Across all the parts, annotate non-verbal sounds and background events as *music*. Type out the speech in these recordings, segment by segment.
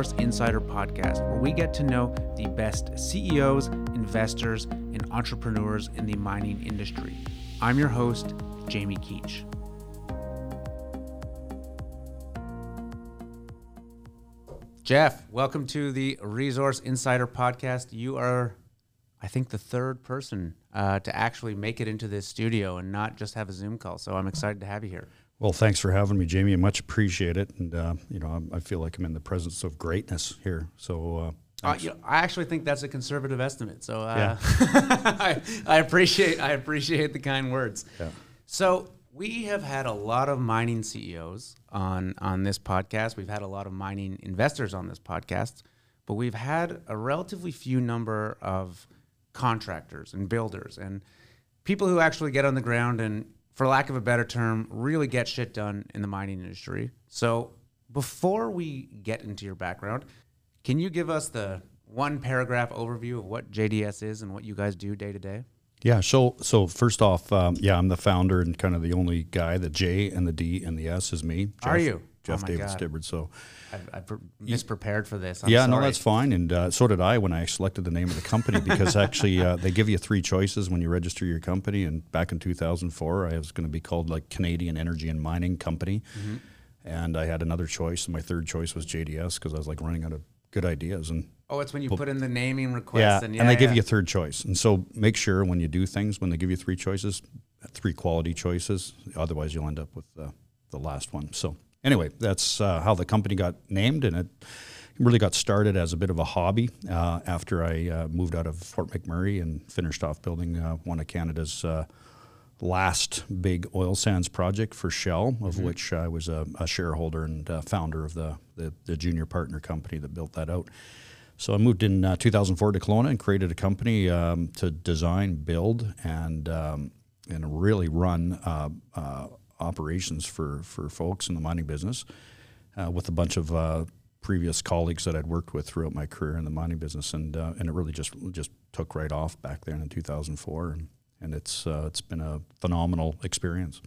Resource Insider podcast, where we get to know the best CEOs, investors, and entrepreneurs in the mining industry. I'm your host, Jamie Keech. Jeff, welcome to the Resource Insider podcast. You are, I think, the third person uh, to actually make it into this studio and not just have a Zoom call. So I'm excited to have you here. Well, thanks for having me, Jamie. I much appreciate it, and uh, you know, I, I, feel like I'm in the presence of greatness here. So, uh, uh, you know, I actually think that's a conservative estimate. So, uh, yeah. *laughs* I, I, appreciate I appreciate the kind words. Yeah. So, we have had a lot of mining CEOs on on this podcast. We've had a lot of mining investors on this podcast, but we've had a relatively few number of contractors and builders and people who actually get on the ground and for lack of a better term, really get shit done in the mining industry. So, before we get into your background, can you give us the one paragraph overview of what JDS is and what you guys do day to day? Yeah. So, so first off, um, yeah, I'm the founder and kind of the only guy. The J and the D and the S is me. Jeff, Are you? Jeff oh David God. Stibbard. So, I've, I've misprepared for this. I'm yeah, sorry. no, that's fine. And uh, so did I when I selected the name of the company because actually uh, they give you three choices when you register your company. And back in 2004, I was going to be called like Canadian Energy and Mining Company. Mm-hmm. And I had another choice. And my third choice was JDS because I was like running out of good ideas. And Oh, it's when you put in the naming request. Yeah, and, yeah, and they yeah. give you a third choice. And so make sure when you do things, when they give you three choices, three quality choices. Otherwise, you'll end up with the, the last one. So anyway, that's uh, how the company got named, and it really got started as a bit of a hobby uh, after I uh, moved out of Fort McMurray and finished off building uh, one of Canada's uh, last big oil sands project for Shell, of mm-hmm. which I was a, a shareholder and uh, founder of the, the, the junior partner company that built that out. So I moved in uh, 2004 to Kelowna and created a company um, to design, build, and um, and really run uh, uh, operations for for folks in the mining business uh, with a bunch of uh, previous colleagues that I'd worked with throughout my career in the mining business, and uh, and it really just just took right off back then in 2004, and, and it's it's been a phenomenal experience.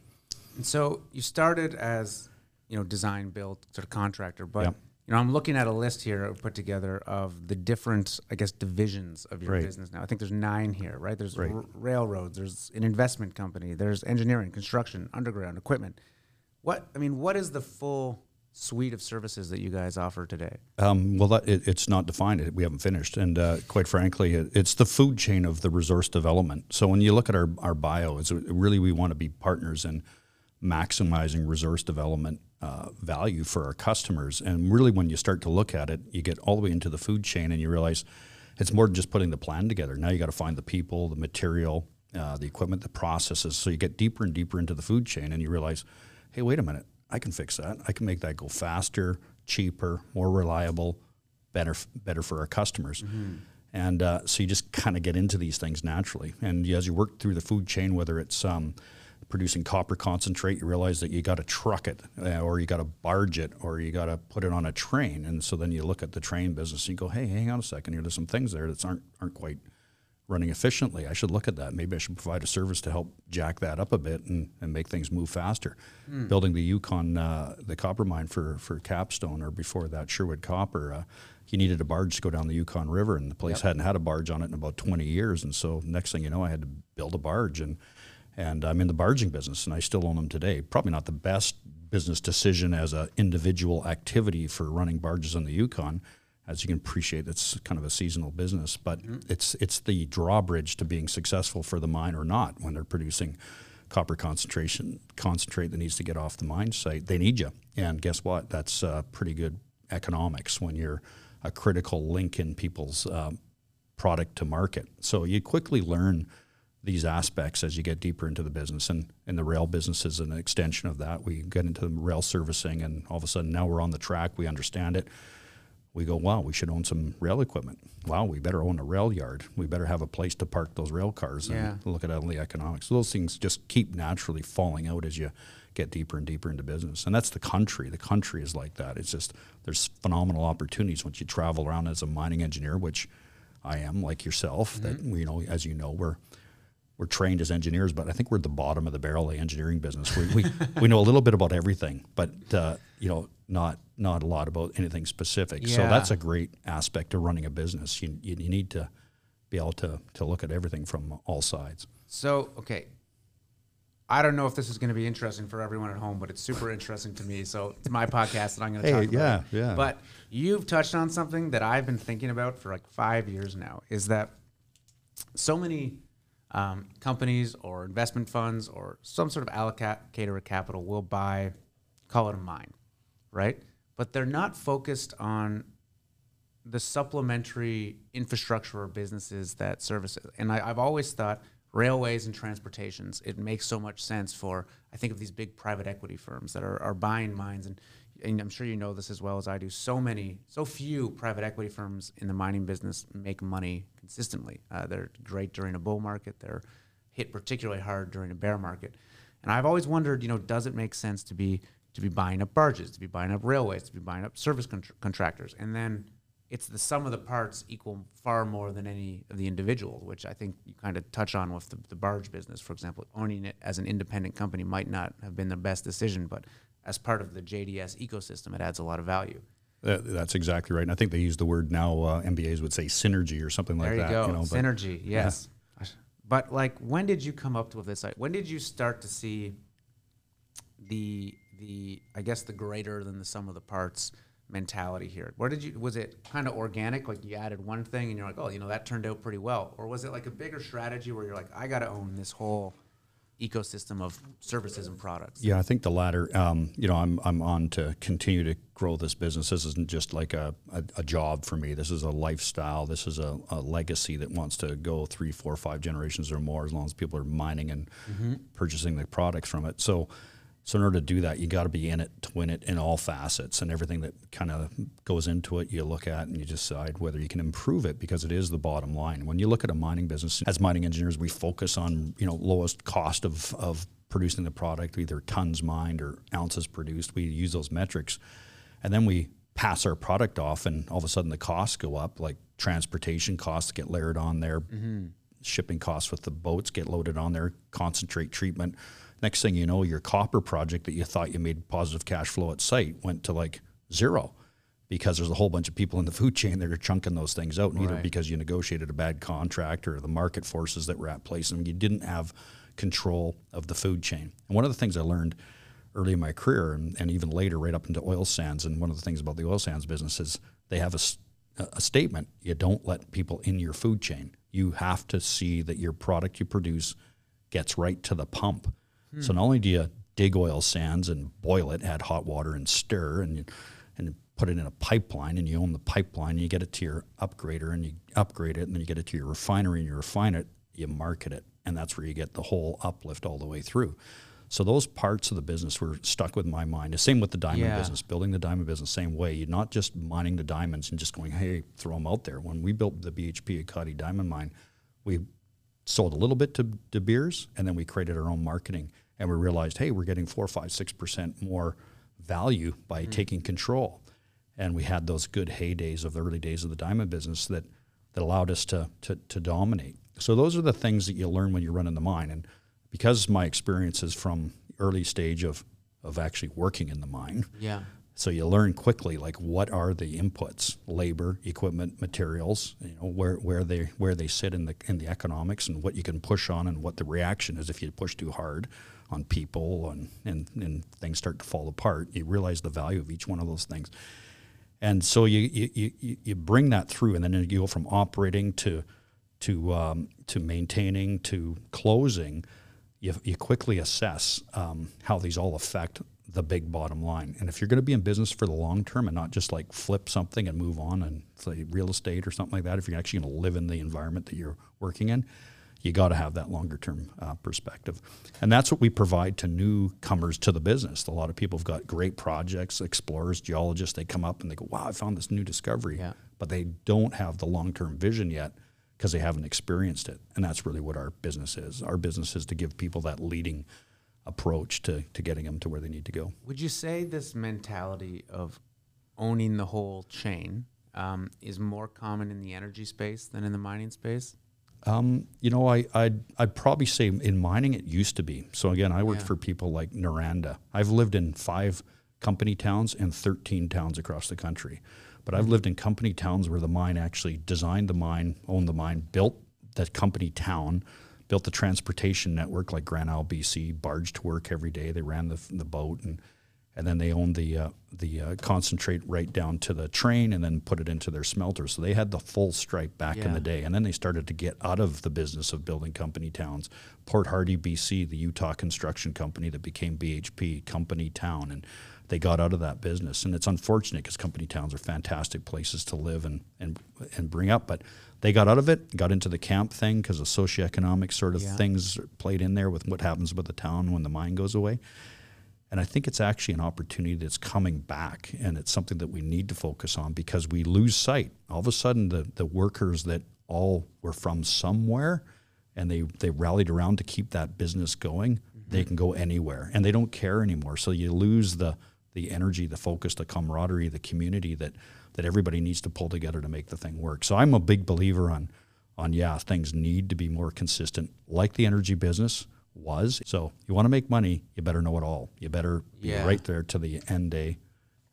And so you started as you know design, build, sort of contractor, but yep you know, I'm looking at a list here put together of the different, I guess, divisions of your right. business now. I think there's nine here, right? There's right. R- railroads, there's an investment company, there's engineering, construction, underground equipment. What I mean, what is the full suite of services that you guys offer today? Um, well, that, it, it's not defined. We haven't finished, and uh, quite frankly, it, it's the food chain of the resource development. So when you look at our our bio, it's really we want to be partners in maximizing resource development uh, value for our customers. And really, when you start to look at it, you get all the way into the food chain and you realize it's more than just putting the plan together. Now you got to find the people, the material, uh, the equipment, the processes. So you get deeper and deeper into the food chain and you realize, hey, wait a minute, I can fix that. I can make that go faster, cheaper, more reliable, better, better for our customers. Mm-hmm. And uh, so you just kind of get into these things naturally. And as you work through the food chain, whether it's um, producing copper concentrate, you realize that you got to truck it, uh, or you got to barge it, or you got to put it on a train. And so then you look at the train business and you go, "Hey, hang on a second here. There's some things there that aren't aren't quite running efficiently. I should look at that. Maybe I should provide a service to help jack that up a bit and, and make things move faster." Mm. Building the Yukon, uh, the copper mine for for Capstone, or before that Sherwood Copper. Uh, he needed a barge to go down the Yukon River, and the place yep. hadn't had a barge on it in about 20 years. And so, next thing you know, I had to build a barge, and and I'm in the barging business, and I still own them today. Probably not the best business decision as an individual activity for running barges on the Yukon. As you can appreciate, it's kind of a seasonal business, but mm-hmm. it's it's the drawbridge to being successful for the mine or not when they're producing copper concentration concentrate that needs to get off the mine site. They need you, and guess what? That's uh, pretty good economics when you're a critical link in people's um, product to market. So you quickly learn these aspects as you get deeper into the business. And, and the rail business is an extension of that. We get into rail servicing, and all of a sudden now we're on the track, we understand it. We go, wow, we should own some rail equipment. Wow, we better own a rail yard. We better have a place to park those rail cars and yeah. look at all the economics. So those things just keep naturally falling out as you get deeper and deeper into business. And that's the country. The country is like that. It's just there's phenomenal opportunities once you travel around as a mining engineer, which I am, like yourself. Mm-hmm. That you know, as you know, we're we're trained as engineers, but I think we're at the bottom of the barrel of the engineering business. We, we, *laughs* we know a little bit about everything, but uh, you know, not not a lot about anything specific. So that's a great aspect to running a business. You, you, you need to be able to, to look at everything from all sides. So, okay. I don't know if this is going to be interesting for everyone at home, but it's super interesting to me. So it's my podcast, and I'm going to Hey, talk about yeah, it. yeah. But you've touched on something that I've been thinking about for like five years now. Is that so many um, companies or investment funds or some sort of allocator of capital will buy, call it a mine, right? But they're not focused on the supplementary infrastructure or businesses that service it. And I, I've always thought railways and transportations, it makes so much sense for, I think of these big private equity firms that are, are buying mines. And, and I'm sure you know this as well as I do. So many, so few private equity firms in the mining business make money consistently. Uh, they're great during a bull market. They're hit particularly hard during a bear market. And I've always wondered, you know, does it make sense to be to be buying up barges, to be buying up railways, to be buying up service contr contractors, and then it's the sum of the parts equal far more than any of the individuals, which I think you kind of touch on with the, the barge business, for example. Owning it as an independent company might not have been the best decision, but as part of the JDS ecosystem, it adds a lot of value. That, that's exactly right. And I think they use the word now, uh, MBAs would say synergy or something like There you that. go, know, but- synergy. Yes, but like, when did you come up with this? When did you start to see the the I guess the greater than the sum of the parts mentality here? Where did you was it kind of organic? Like you added one thing and you're like, oh, you know, that turned out pretty well, or was it like a bigger strategy where you're like, I got to own this whole ecosystem of services and products? Yeah, I think the latter. Um, you know, I'm I'm on to continue to grow this business. This isn't just like a, a, a job for me. This is a lifestyle. This is a, a legacy that wants to go three, four, five generations or more, as long as people are mining and purchasing the products from it. So, so in order to do that, you got to be in it to win it in all facets and everything that kind of goes into it. You look at and you decide whether you can improve it because it is the bottom line. When you look at a mining business, as mining engineers, we focus on you know lowest cost of of producing the product, either tons mined or ounces produced. We use those metrics, and then we pass our product off, and all of a sudden the costs go up, like transportation costs get layered on there, mm-hmm. shipping costs with the boats get loaded on there, concentrate treatment. Next thing you know, your copper project that you thought you made positive cash flow at site went to like zero because there's a whole bunch of people in the food *laughs* chain that are chunking those things out, either Right. because you negotiated a bad contract or the market forces that were at place and you didn't have control of the food chain. And one of the things I learned early in my career and, and even later, right up into oil sands, and one of the things about the oil sands business is they have a statement you don't let people in your food chain. You have to see that your product you produce gets right to the pump. So not only do you dig oil sands and boil it, add hot water and stir, and you, and put it in a pipeline, and you own the pipeline, and you get it to your upgrader, and you upgrade it, and then you get it to your refinery, and you refine it, you market it, and that's where you get the whole uplift all the way through. So those parts of the business were stuck with my mind. The same with the diamond Yeah. business, building the diamond business, same way. You're not just mining the diamonds and just going, hey, throw them out there. When we built the BHP Ekati diamond mine, we sold a little bit to De Beers, and then we created our own marketing. And we realized, hey, we're getting four, five, six percent more value by hmm. taking control. And we had those good heydays of the early days of the diamond business that that allowed us to to, to dominate. So those are the things that you learn when you're running the mine. And because my experience is from early stage of of actually working in the mine, Yeah. so you learn quickly, like what are the inputs, labor, equipment, materials, you know, where, where they where they sit in the in the economics and what you can push on and what the reaction is if you push too hard on people and, and, and things start to fall apart. You realize the value of each one of those things. And so you, you, you, you bring that through and then you go from operating to to um, to maintaining to closing, you, you quickly assess um, how these all affect the big bottom line. And if you're going to be in business for the long term and not just like flip something and move on and say real estate or something like that, if you're actually going to live in the environment that you're working in, you got to have that longer term uh, perspective. And that's what we provide to newcomers to the business. A lot of people have got great projects, explorers, geologists, they come up and they go, wow, I found this new discovery. Yeah. But they don't have the long term vision yet because they haven't experienced it. And that's really what our business is. Our business is to give people that leading approach to, to getting them to where they need to go. Would you say this mentality of owning the whole chain um, is more common in the energy space than in the mining space? Um, you know, I, I'd, I'd probably say in mining it used to be. So again, I worked Yeah. for people like Noranda. I've lived in five company towns and 13 towns across the country. But I've lived in company towns where the mine actually designed the mine, owned the mine, built that company town, built the transportation network like Granisle, BC, barged to work every day. They ran the, the boat and and then they owned the uh, the uh, concentrate right down to the train and then put it into their smelter. So they had the full stripe back yeah. in the day, and then they started to get out of the business of building company towns. Port Hardy, BC, the Utah construction company that became BHP Company Town, and they got out of that business. And it's unfortunate because company towns are fantastic places to live and and and bring up, but they got out of it, got into the camp thing because of socioeconomic sort of yeah. things played in there with what happens with the town when the mine goes away. And I think it's actually an opportunity that's coming back, and it's something that we need to focus on because we lose sight. All of a sudden, the, the workers that all were from somewhere and they, they rallied around to keep that business going, mm-hmm. they can go anywhere and they don't care anymore. So you lose the, the energy, the focus, the camaraderie, the community that, that everybody needs to pull together to make the thing work. So I'm a big believer on, on yeah, things need to be more consistent, like the energy business was. So you want to make money, you better know it all. You better be yeah. right there to the end day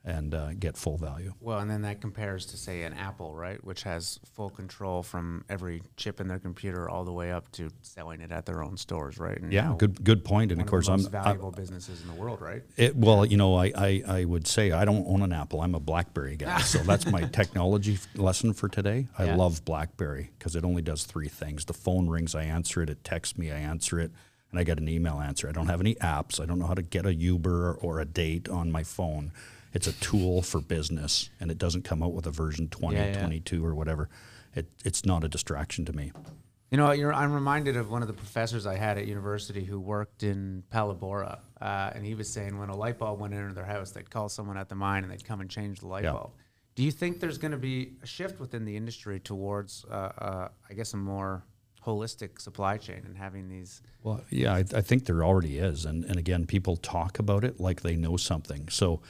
and uh, get full value. Well, and then that compares to say an Apple, right, which has full control from every chip in their computer all the way up to selling it at their own stores, right? And yeah, good good point. And of course, I'm valuable I, businesses in the world, right? It, well, you know, I, I, I would say I don't own an Apple. I'm a BlackBerry guy, so *laughs* that's my technology lesson for today. I yeah. love BlackBerry because it only does three things: the phone rings, I answer it; it texts me, I answer it and I get an email answer. I don't have any apps. I don't know how to get a Uber or a date on my phone. It's a tool for business, and it doesn't come out with a version 20, yeah, yeah. 22 or whatever. It, it's not a distraction to me. You know, I'm reminded of one of the professors I had at university who worked in Palabora, uh, and he was saying when a light bulb went into their house, they'd call someone at the mine and they'd come and change the light yeah. bulb. Do you think there's going to be a shift within the industry towards, uh, uh, I guess, a more holistic supply chain and having these well yeah I, I, think there already is. And, and again people talk about it like they know something. So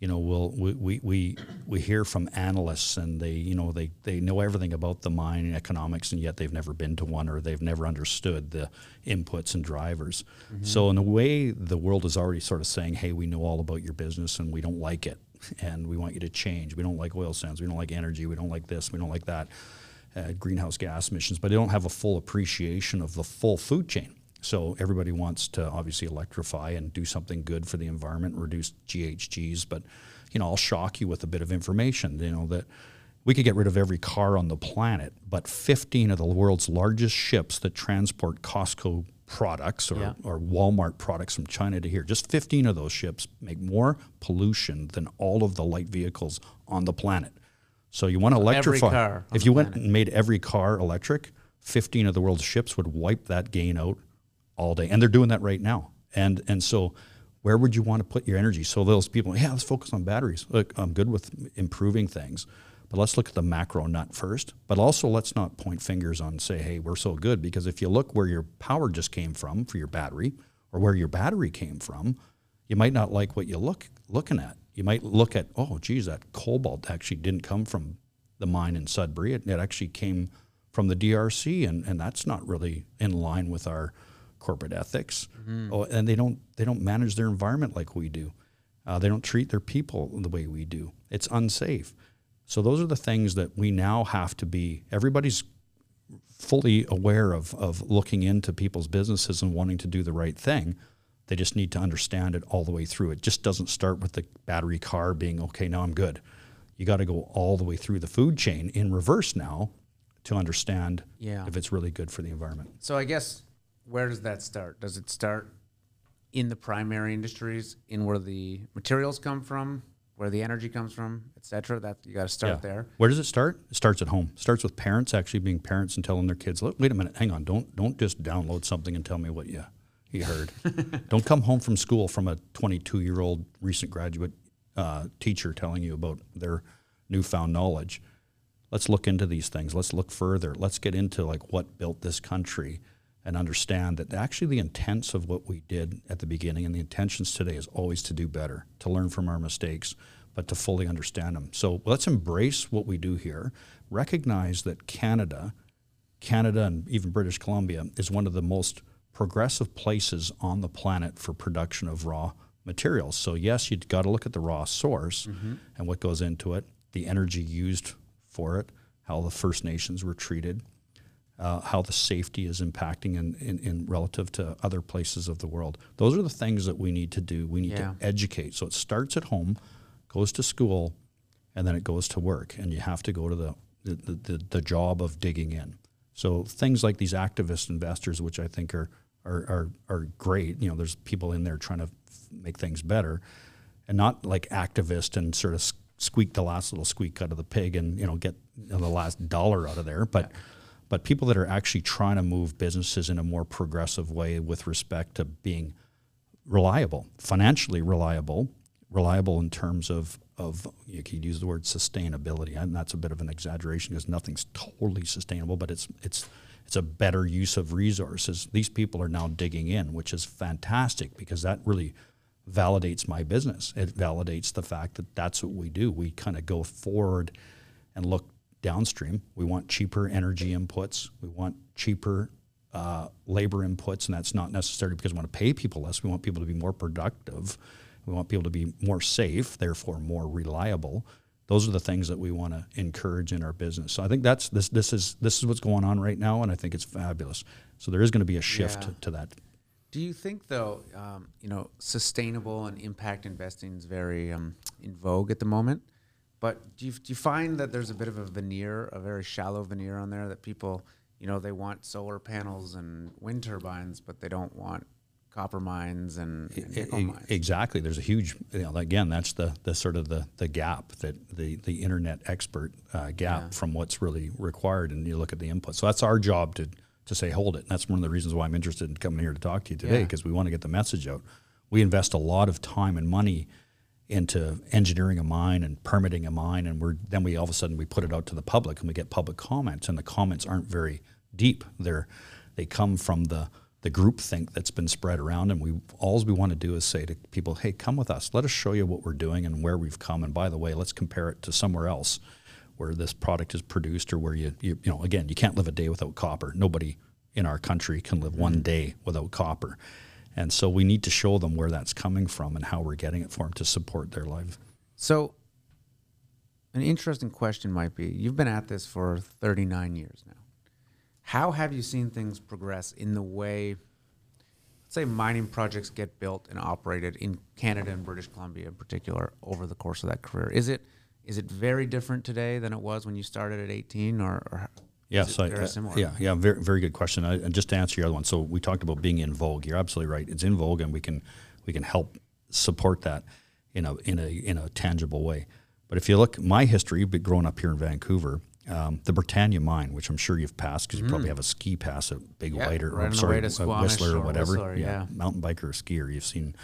you know we'll, we, we, we, we hear from analysts and they you know they, they know everything about the mine and economics and yet they've never been to one or they've never understood the inputs and drivers. Mm-hmm. so in a way the world is already sort of saying hey we know all about your business and we don't like it. And we want you to change. We don't like oil sands. We don't like energy. We don't like this. We don't like that uh, greenhouse gas emissions, but they don't have a full appreciation of the full food chain. So everybody wants to obviously electrify and do something good for the environment, reduce GHGs. But you know, I'll shock you with a bit of information. You know that we could get rid of every car on the planet, but 15 of the world's largest ships that transport Costco products or, yeah. or Walmart products from China to here, just 15 of those ships make more pollution than all of the light vehicles on the planet. So you want to electrify. If you went and made every car electric, 15 of the world's ships would wipe that gain out all day. And they're doing that right now. And and so where would you want to put your energy? So those people, yeah, let's focus on batteries. Look, I'm good with improving things. But let's look at the macro nut first. But also let's not point fingers on say, hey, we're so good. Because if you look where your power just came from for your battery, or where your battery came from, you might not like what you look looking at you might look at, oh, geez, that cobalt actually didn't come from the mine in Sudbury. It, it actually came from the DRC, and, and that's not really in line with our corporate ethics. Mm-hmm. Oh, and they don't they don't manage their environment like we do. Uh, they don't treat their people the way we do. It's unsafe. So those are the things that we now have to be. Everybody's fully aware of of looking into people's businesses and wanting to do the right thing. They just need to understand it all the way through. It just doesn't start with the battery car being, okay, now I'm good. You got to go all the way through the food chain in reverse now to understand yeah. if it's really good for the environment. So I guess where does that start? Does it start in the primary industries, in where the materials come from, where the energy comes from, et cetera? That you got to start yeah. there. Where does it start? It starts at home. It starts with parents actually being parents and telling their kids, "Look, wait a minute, hang on, don't don't just download something and tell me what you he heard. Don't come home from school from a 22 year old recent graduate uh, teacher telling you about their newfound knowledge. Let's look into these things. Let's look further. Let's get into like what built this country and understand that actually the intents of what we did at the beginning and the intentions today is always to do better, to learn from our mistakes, but to fully understand them. So let's embrace what we do here. Recognize that Canada, Canada and even British Columbia is one of the most progressive places on the planet for production of raw materials. So yes, you've got to look at the raw source mm-hmm. and what goes into it, the energy used for it, how the First Nations were treated, uh, how the safety is impacting in, in, in, relative to other places of the world. Those are the things that we need to do. We need yeah. to educate. So it starts at home, goes to school, and then it goes to work. And you have to go to the, the, the, the job of digging in. So things like these activist investors, which I think are, are, are, are great. You know, there's people in there trying to make things better, and not like activist and sort of squeak the last little squeak out of the pig and you know get you know, the last dollar out of there, but. Yeah. But people that are actually trying to move businesses in a more progressive way with respect to being reliable, financially reliable, reliable in terms of, of you could use the word sustainability, and that's a bit of an exaggeration because nothing's totally sustainable, but it's it's it's a better use of resources. These people are now digging in, which is fantastic because that really validates my business. It validates the fact that that's what we do. We kind of go forward and look downstream. We want cheaper energy inputs. We want cheaper uh, labor inputs, and that's not necessarily because we want to pay people less. We want people to be more productive. We want people to be more safe, therefore more reliable. Those are the things that we want to encourage in our business. So I think that's this. This is this is what's going on right now, and I think it's fabulous. So there is going to be a shift yeah. to that do you think, though, um, you know, sustainable and impact investing is very um, in vogue at the moment? But do you, do you find that there's a bit of a veneer, a very shallow veneer on there that people, you know, they want solar panels and wind turbines, but they don't want copper mines and, and nickel mines. Exactly. There's a huge, you know, again, that's the, the sort of the, the gap that the, the internet expert uh, gap yeah. from what's really required. And you look at the input. So that's our job to to say hold it. And that's one of the reasons why I'm interested in coming here to talk to you today because yeah. we want to get the message out. We invest a lot of time and money into engineering a mine and permitting a mine, and we're then we all of a sudden we put it out to the public and we get public comments, and the comments aren't very deep. They're they come from the the group think that's been spread around, and we all we want to do is say to people, "Hey, come with us. Let us show you what we're doing and where we've come. And by the way, let's compare it to somewhere else." where this product is produced or where you, you, you know, again, you can't live a day without copper. Nobody in our country can live one mm-hmm. day without copper. And so we need to show them where that's coming from and how we're getting it for them to support their life. So, an interesting question might be you've been at this for 39 years now. How have you seen things progress in the way, let's say, mining projects get built and operated in Canada and British Columbia in particular over the course of that career? Is it is it very different today than it was when you started at 18 or, or Yes, I, uh, yeah, yeah, very, very good question. I, and just to answer your other one, so we talked about being in vogue. You're absolutely right. It's in vogue, and we can we can help support that in a in a in a tangible way. But if you look, my history, growing up here in Vancouver, um, the Britannia mine, which I'm sure you've passed because you mm. probably have a ski pass at Big yeah, White or, right or sorry, Whistler or whatever. Whistler, yeah. yeah, mountain biker or skier. You've seen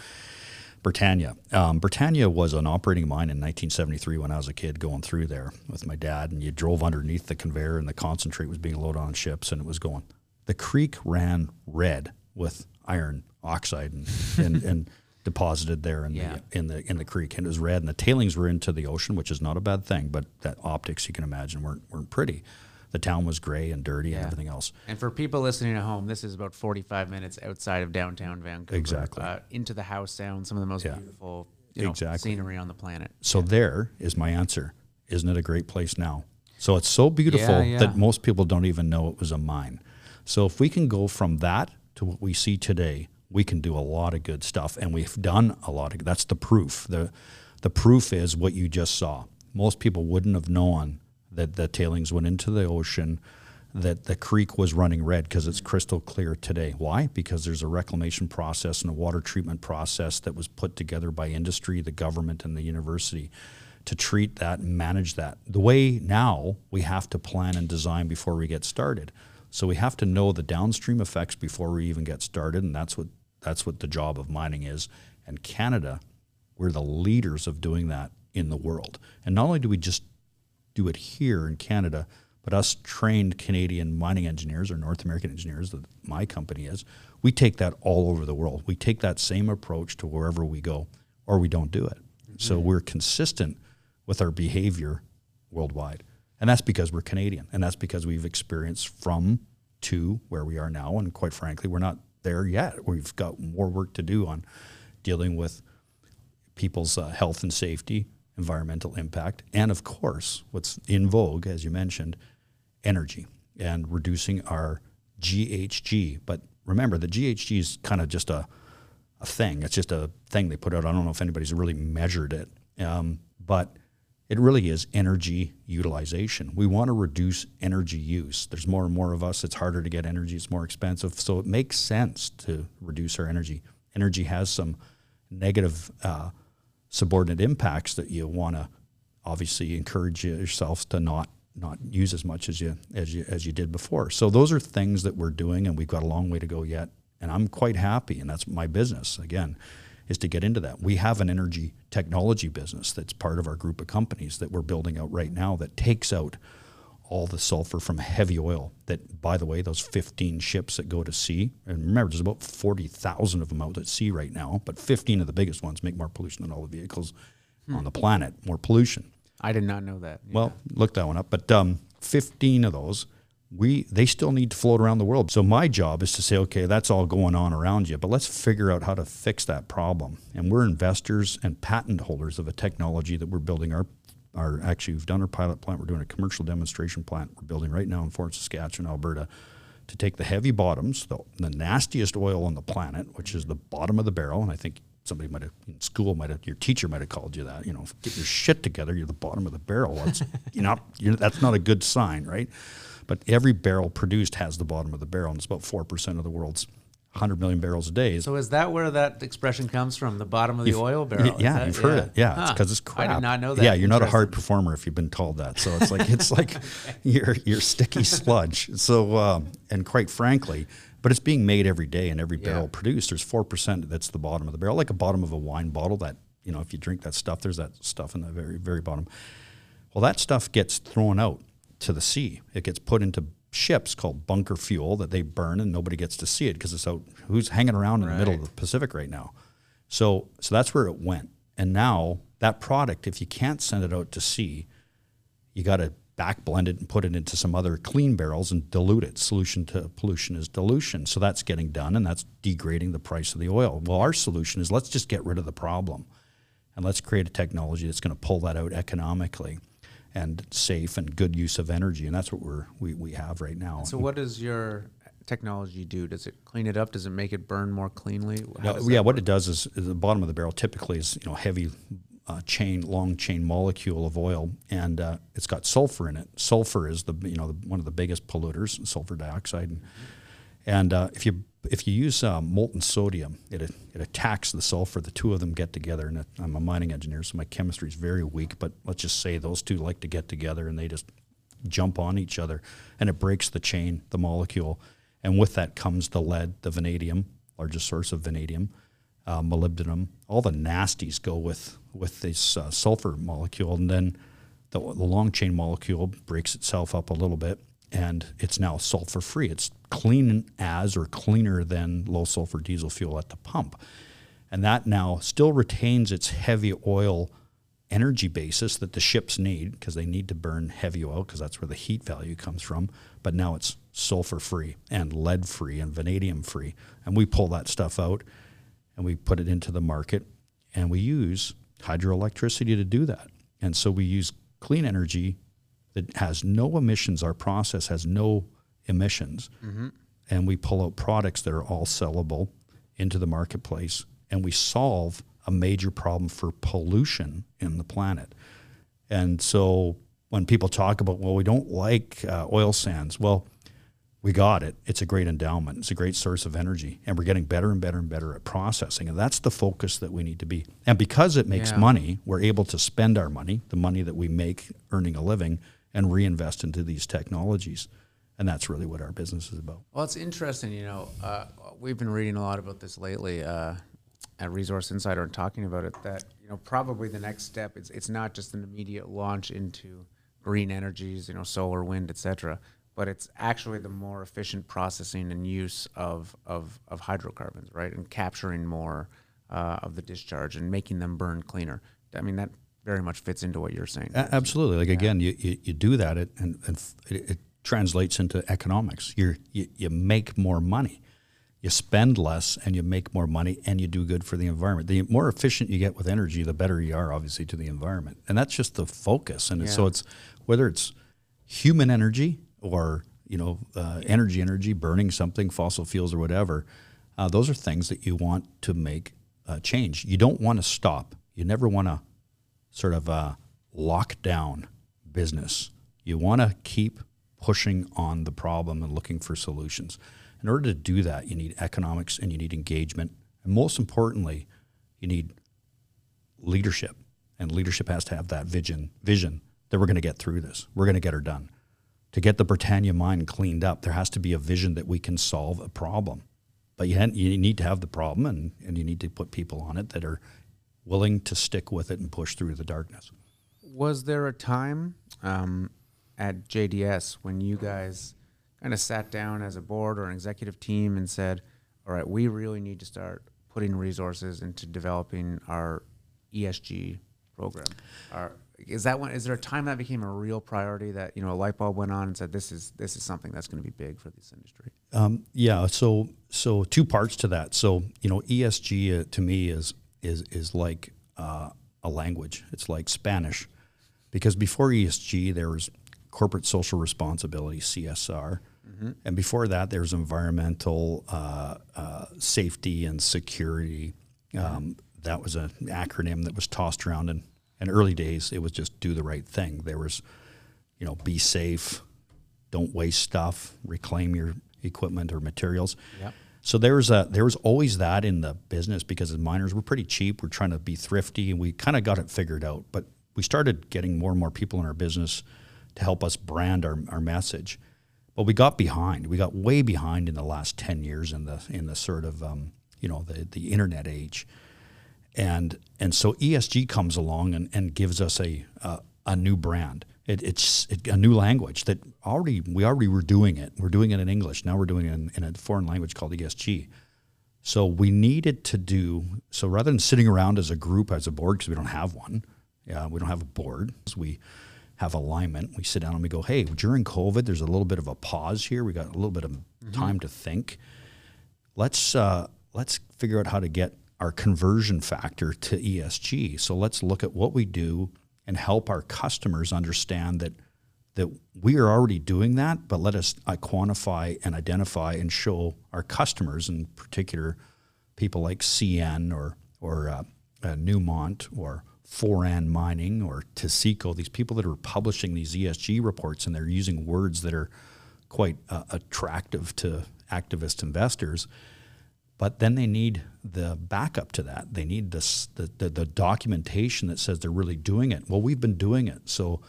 Britannia. Um, Britannia was an operating mine in 1973 when I was a kid going through there with my dad, and you drove underneath the conveyor, and the concentrate was being loaded on ships, and it was going. The creek ran red with iron oxide and, and, *laughs* and deposited there in yeah. the in the in the creek, and it was red, and the tailings were into the ocean, which is not a bad thing, but that optics you can imagine weren't weren't pretty the town was gray and dirty yeah. and everything else. And for people listening at home, this is about 45 minutes outside of downtown Vancouver. Exactly. Uh, into the Howe Sound, some of the most yeah. beautiful you know, exactly. scenery on the planet. So there is my answer. Isn't it a great place now? So it's so beautiful that most people don't even know it was a mine. So if we can go from that to what we see today, we can do a lot of good stuff, and we've done a lot of. That's the proof. the The proof is what you just saw. Most people wouldn't have known that the tailings went into the ocean, that the creek was running red because it's crystal clear today. Why? Because there's a reclamation process and a water treatment process that was put together by industry, the government, and the university to treat that and manage that. The way now we have to plan and design before we get started. So we have to know the downstream effects before we even get started, and that's what that's what the job of mining is. And Canada, we're the leaders of doing that in the world. And not only do we just do it here in Canada, but us trained Canadian mining engineers or North American engineers that my company is, we take that all over the world. We take that same approach to wherever we go, or we don't do it. Mm-hmm. So we're consistent with our behavior worldwide. And that's because we're Canadian. And that's because we've experienced from to where we are now. And quite frankly, we're not there yet. We've got more work to do on dealing with people's uh, health and safety, environmental impact, and of course, what's in vogue, as you mentioned, energy and reducing our GHG. But remember, the GHG is kind of just a, a thing. It's just a thing they put out. I don't know if anybody's really measured it, um, but it really is energy utilization. We want to reduce energy use. There's more and more of us. It's harder to get energy. It's more expensive. So it makes sense to reduce our energy. Energy has some negative uh, subordinate impacts that you want to obviously encourage yourself to not not use as much as you as you as you did before. So those are things that we're doing, and we've got a long way to go yet. And I'm quite happy, and that's my business again, is to get into that. We have an energy technology business that's part of our group of companies that we're building out right now that takes out all the sulfur from heavy oil. That, by the way, those 15 ships that go to sea, and remember, there's about 40,000 of them out at sea right now, but 15 of the biggest ones make more pollution than all the vehicles hmm. on the planet, more pollution. I did not know that. Yeah. Well, look that one up. But um, 15 of those, we they still need to float around the world. So my job is to say, okay, that's all going on around you, but let's figure out how to fix that problem. And we're investors and patent holders of a technology that we're building. Our our actually we've done our pilot plant. We're doing a commercial demonstration plant. We're building right now in Fort Saskatchewan, Alberta, to take the heavy bottoms, the, the nastiest oil on the planet, which is the bottom of the barrel, and I think somebody might have in school might have your teacher might have called you that. You know, get your shit together. You're the bottom of the barrel. That's *laughs* you know that's not a good sign, right? But every barrel produced has the bottom of the barrel, and it's about four percent of the world's 100 million barrels a day. So is that where that expression comes from? The bottom of the you've, oil barrel? Yeah, that, you've heard yeah. it. Yeah, huh. it's because it's crap. I did not know that. Yeah, you're not a hard performer if you've been told that. So it's like *laughs* it's like you're you're sticky sludge. So um, and quite frankly, but it's being made every day and every barrel yeah. produced. There's four percent that's the bottom of the barrel, like a bottom of a wine bottle. That you know, if you drink that stuff, there's that stuff in the very very bottom. Well, that stuff gets thrown out to the sea. It gets put into ships called bunker fuel that they burn and nobody gets to see it because it's out who's hanging around in right. the middle of the Pacific right now. So so that's where it went. And now that product, if you can't send it out to sea, you got to back blend it and put it into some other clean barrels and dilute it. Solution to pollution is dilution. So that's getting done and that's degrading the price of the oil. Well, our solution is let's just get rid of the problem and let's create a technology that's going to pull that out economically and safe and good use of energy. And that's what we're, we, we have right now. So, what does your technology do? Does it clean it up? Does it make it burn more cleanly? No, yeah, what it does is, is, the bottom of the barrel typically is you know heavy uh, chain, long chain molecule of oil, and uh, it's got sulfur in it. Sulfur is the you know the, one of the biggest polluters, sulfur dioxide, and, and uh, if you if you use uh, molten sodium, it, it attacks the sulfur. The two of them get together, and I'm a mining engineer, so my chemistry is very weak. But let's just say those two like to get together, and they just jump on each other, and it breaks the chain, the molecule, and with that comes the lead, the vanadium, largest source of vanadium, uh, molybdenum. All the nasties go with with this uh, sulfur molecule, and then the, the long chain molecule breaks itself up a little bit, and it's now sulfur free. It's clean as or cleaner than low sulfur diesel fuel at the pump. And that now still retains its heavy oil energy basis that the ships need because they need to burn heavy oil because that's where the heat value comes from. But now it's sulfur free and lead free and vanadium free. And we pull that stuff out and we put it into the market and we use hydroelectricity to do that. And so we use clean energy that has no emissions. Our process has no emissions. Mm-hmm. And we pull out products that are all sellable into the marketplace. And we solve a major problem for pollution in the planet. And so when people talk about, well, we don't like uh, oil sands, well, we got it. It's a great endowment. It's a great source of energy, and we're getting better and better and better at processing. And that's the focus that we need to be. And because it makes yeah. money, we're able to spend our money, the money that we make earning a living, and reinvest into these technologies. And that's really what our business is about. Well, it's interesting. You know, uh, we've been reading a lot about this lately uh, at Resource Insider and talking about it. That you know, probably the next step. It's it's not just an immediate launch into green energies, you know, solar, wind, etc. But it's actually the more efficient processing and use of of, of hydrocarbons, right, and capturing more uh, of the discharge and making them burn cleaner. I mean that very much fits into what you're saying. A- absolutely. Like yeah. again, you, you, you, do that, it, and, and it, it, translates into economics. you you, you make more money, you spend less and you make more money and you do good for the environment. The more efficient you get with energy, the better you are, obviously, to the environment. And that's just the focus. And Yeah. so it's whether it's human energy or you know uh, energy, energy, burning something, fossil fuels or whatever. Uh, those are things that you want to make uh, change. You don't want to stop. You never want to sort of a lockdown business. You want to keep pushing on the problem and looking for solutions. In order to do that, you need economics and you need engagement. And most importantly, you need leadership. And leadership has to have that vision, vision that we're going to get through this. We're going to get her done. To get the Britannia mine cleaned up, there has to be a vision that we can solve a problem. But you, you need to have the problem and, and you need to put people on it that are willing to stick with it and push through the darkness. Was there a time um, at JDS when you guys kind of sat down as a board or an executive team and said, "All right, we really need to start putting resources into developing our ESG program"? Our, is that one? Is there a time that became a real priority that you know a light bulb went on and said, "This is this is something that's going to be big for this industry"? Um, yeah, so so two parts to that. So you know, ESG uh, to me is is is like uh, a language. It's like Spanish, because before ESG there was corporate social responsibility (CSR), and before that there was environmental uh, uh, safety and security. Um, that was an acronym that was tossed around in, in early days. It was just do the right thing. There was, you know, be safe, don't waste stuff, reclaim your equipment or materials. Yep. So there was a there was always that in the business because the miners were pretty cheap. We're trying to be thrifty, and we kind of got it figured out. But we started getting more and more people in our business to help us brand our, our message. But we got behind. We got way behind in the last ten years in the in the sort of um, you know the the internet age and and so ESG comes along and, and gives us a a, a new brand. It, it's it, a new language that already we already were doing it. We're doing it in English now. We're doing it in, in a foreign language called ESG. So we needed to do so rather than sitting around as a group as a board because we don't have one. Yeah, we don't have a board. We have alignment. We sit down and we go, hey, during COVID, there's a little bit of a pause here. We got a little bit of time to think let's uh, let's figure out how to get our conversion factor to ESG. So let's look at what we do and help our customers understand that that we are already doing that, but let us uh, quantify and identify and show our customers, in particular, people like CN or or uh, uh, Newmont or Foran Mining or Taseko, these people that are publishing these ESG reports and they're using words that are quite uh, attractive to activist investors. But then they need the backup to that. They need this the, the, the documentation that says they're really doing it. Well, we've been doing it. So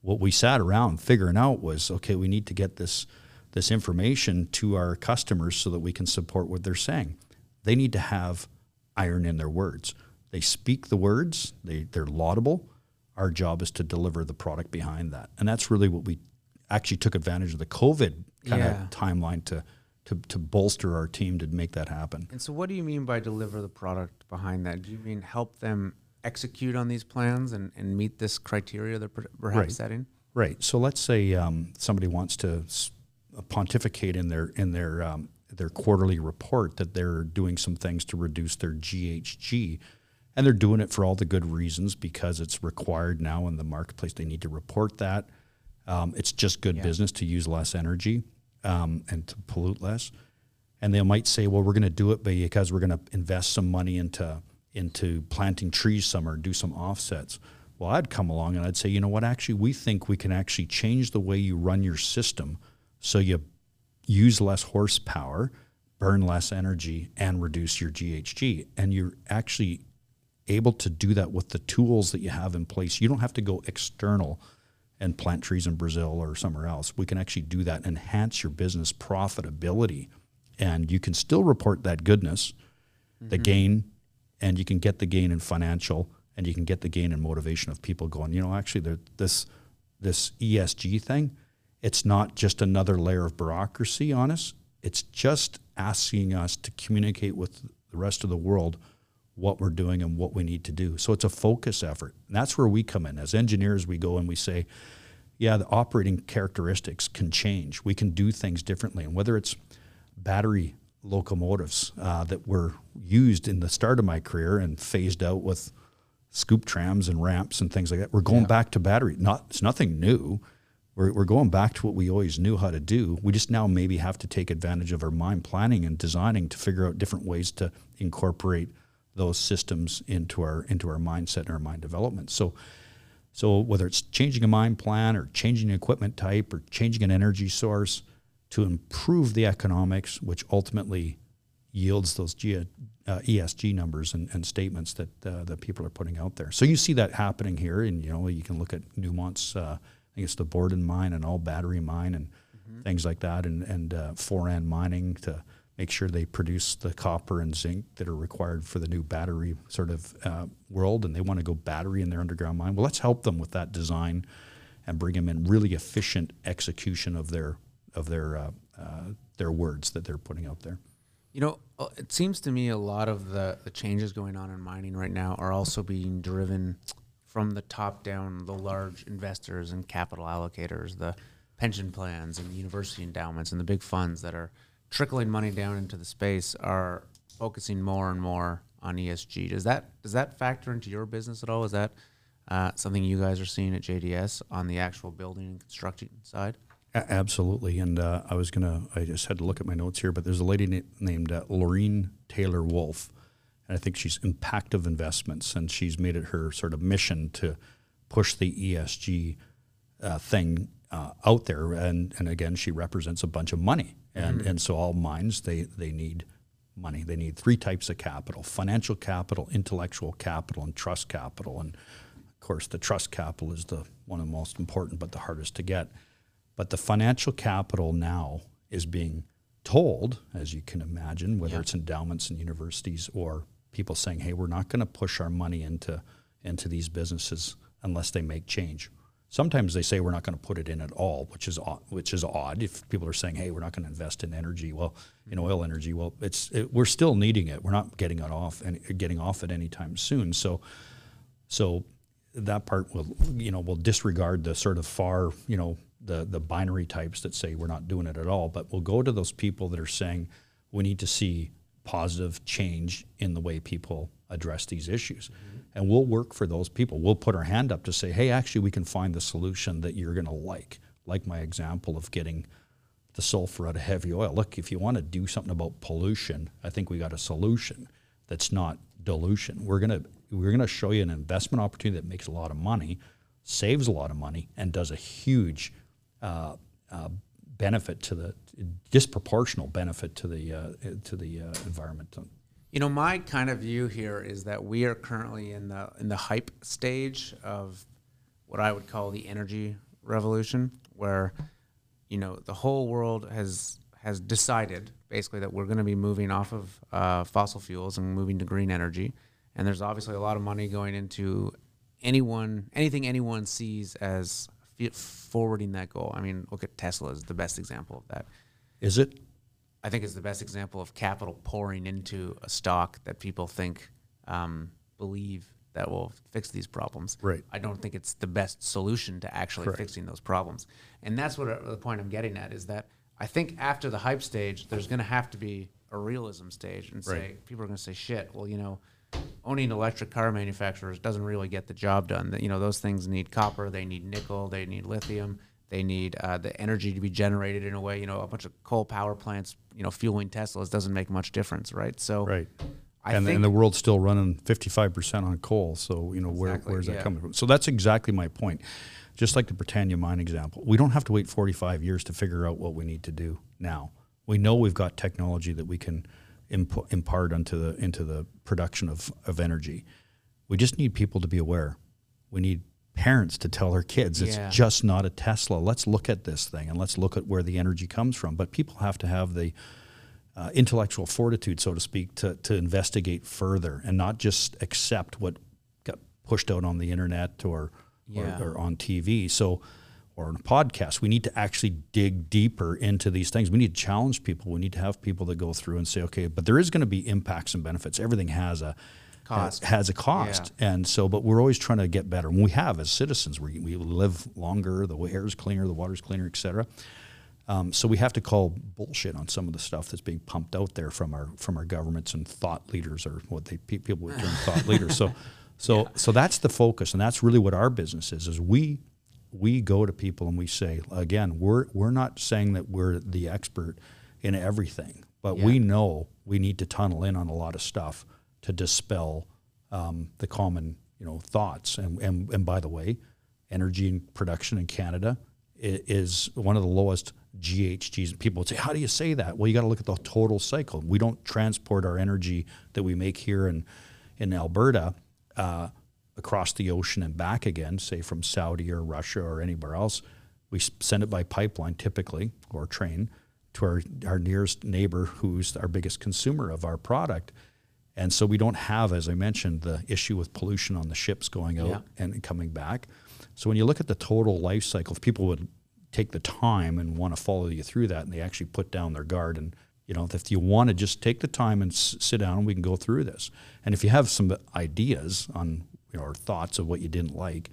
what we sat around figuring out was okay, we need to get this this information to our customers so that we can support what they're saying. They need to have iron in their words. They speak the words, they, they're laudable. Our job is to deliver the product behind that. And that's really what we actually took advantage of the COVID kind Yeah. of timeline to, to, to bolster our team to make that happen. And so, what do you mean by deliver the product behind that? Do you mean help them execute on these plans and, and meet this criteria they're perhaps Right. setting? Right. So let's say um, somebody wants to pontificate in their in their um, their quarterly report that they're doing some things to reduce their GHG, and they're doing it for all the good reasons because it's required now in the marketplace. They need to report that. Um, it's just good Yeah. business to use less energy um, and to pollute less. And they might say, well, we're going to do it because we're going to invest some money into into planting trees somewhere and do some offsets. Well, I'd come along and I'd say, you know what? Actually, we think we can actually change the way you run your system so you use less horsepower, burn less energy, and reduce your GHG. And you're actually able to do that with the tools that you have in place. You don't have to go external and plant trees in Brazil or somewhere else. We can actually do that, enhance your business profitability, and you can still report that goodness, the mm-hmm. gain, and you can get the gain in financial, and you can get the gain in motivation of people going, you know, actually, this this ESG thing, it's not just another layer of bureaucracy on us. It's just asking us to communicate with the rest of the world what we're doing and what we need to do. So it's a focus effort. And that's where we come in. As engineers, we go and we say, yeah, the operating characteristics can change. We can do things differently. And whether it's battery locomotives uh, that were used in the start of my career and phased out with scoop trams and ramps and things like that. We're going yeah. back to battery. Not it's nothing new. We're, we're going back to what we always knew how to do. We just now maybe have to take advantage of our mind planning and designing to figure out different ways to incorporate those systems into our into our mindset and our mind development. So so whether it's changing a mind plan or changing an equipment type or changing an energy source to improve the economics, which ultimately yields those G, uh, ESG numbers and, and statements that uh, that people are putting out there. So you see that happening here, and you know you can look at Newmont's, uh, I think it's the Borden mine and all battery mine and mm-hmm. things like that, and and uh, Foran mining to make sure they produce the copper and zinc that are required for the new battery sort of uh, world, and they want to go battery in their underground mine. Well, let's help them with that design and bring them in really efficient execution of their of their uh, uh, their words that they're putting out there. You know, uh, it seems to me a lot of the, the changes going on in mining right now are also being driven from the top down, the large investors and capital allocators, the pension plans and the university endowments and the big funds that are trickling money down into the space are focusing more and more on ESG. Does that does that factor into your business at all? Is that uh, something you guys are seeing at JDS on the actual building and construction side? A- absolutely. And uh, I was gonna, I just had to look at my notes here, but there's a lady na- named uh, Lauren Taylor Wolfe, and I think she's Impactive Investments, and she's made it her sort of mission to push the ESG uh, thing uh, out there. And and again, she represents a bunch of money, and mm-hmm. and so all mines they they need money. They need three types of capital: financial capital, intellectual capital, and trust capital. And of course, the trust capital is the one of the most important, but the hardest to get. But the financial capital now is being told, as you can imagine, whether yeah. it's endowments and universities or people saying, "Hey, we're not going to push our money into into these businesses unless they make change." Sometimes they say we're not going to put it in at all, which is odd, which is odd. If people are saying, "Hey, we're not going to invest in energy," well, in oil energy, well, it's it, we're still needing it. We're not getting it off and getting off it anytime soon. So, so that part will you know will disregard the sort of far you know the the binary types that say we're not doing it at all, but we'll go to those people that are saying we need to see positive change in the way people address these issues. Mm-hmm. And we'll work for those people. We'll put our hand up to say, hey, actually, we can find the solution that you're going to like. Like my example of getting the sulfur out of heavy oil. Look, if you want to do something about pollution, I think we got a solution that's not dilution. We're going to we're going to show you an investment opportunity that makes a lot of money, saves a lot of money, and does a huge uh, uh, benefit to the disproportional benefit to the uh, to the uh, environment. You know, my kind of view here is that we are currently in the in the hype stage of what I would call the energy revolution, where you know the whole world has has decided basically that we're going to be moving off of uh, fossil fuels and moving to green energy, and there's obviously a lot of money going into anyone anything anyone sees as forwarding that goal. I mean, look at Tesla is the best example of that. Is it? I think it's the best example of capital pouring into a stock that people think um, believe that will fix these problems. Right. I don't think it's the best solution to actually Correct. fixing those problems. And that's what uh, the point I'm getting at is that I think after the hype stage, there's going to have to be a realism stage and say people are going to say, "Shit, well, you know." Owning electric car manufacturers doesn't really get the job done. You know, those things need copper, they need nickel, they need lithium, they need uh, the energy to be generated in a way. You know, a bunch of coal power plants, you know, fueling Teslas doesn't make much difference, right? So, right. I and, and the world's still running 55% on coal. So, you know, where, where's that yeah. coming from? So that's exactly my point. Just like the Britannia mine example, we don't have to wait 45 years to figure out what we need to do now. We know we've got technology that we can – imp- impart into the into the production of, of energy. We just need people to be aware. We need parents to tell their kids it's yeah. just not a Tesla. Let's look at this thing and let's look at where the energy comes from. But people have to have the uh, intellectual fortitude, so to speak, to, to investigate further and not just accept what got pushed out on the internet or, yeah. or, or on TV. So or in a podcast. We need to actually dig deeper into these things. We need to challenge people. We need to have people that go through and say, okay, but there is going to be impacts and benefits. Everything has a cost. Has, a cost, yeah. and so, but we're always trying to get better. And we have as citizens. We, we live longer. The air is cleaner. The water is cleaner, etc. Um, so we have to call bullshit on some of the stuff that's being pumped out there from our from our governments and thought leaders, or what they people would term *laughs* thought leaders. So, so yeah. so that's the focus, and that's really what our business is. Is we we go to people and we say again, we're we're not saying that we're the expert in everything, but yeah. we know we need to tunnel in on a lot of stuff to dispel um, the common you know thoughts. And, and and by the way, energy production in Canada is one of the lowest GHGs. People would say, How do you say that? Well, you got to look at the total cycle. We don't transport our energy that we make here in, in Alberta uh, across the ocean and back again, say from Saudi or Russia or anywhere else. We send it by pipeline typically or train to our, our nearest neighbor who's our biggest consumer of our product. And so we don't have, as I mentioned, the issue with pollution on the ships going out yeah. and coming back. So when you look at the total life cycle, if people would take the time and want to follow you through that and they actually put down their guard and you know if you want to just take the time and s- sit down and we can go through this and if you have some ideas on you know or thoughts of what you didn't like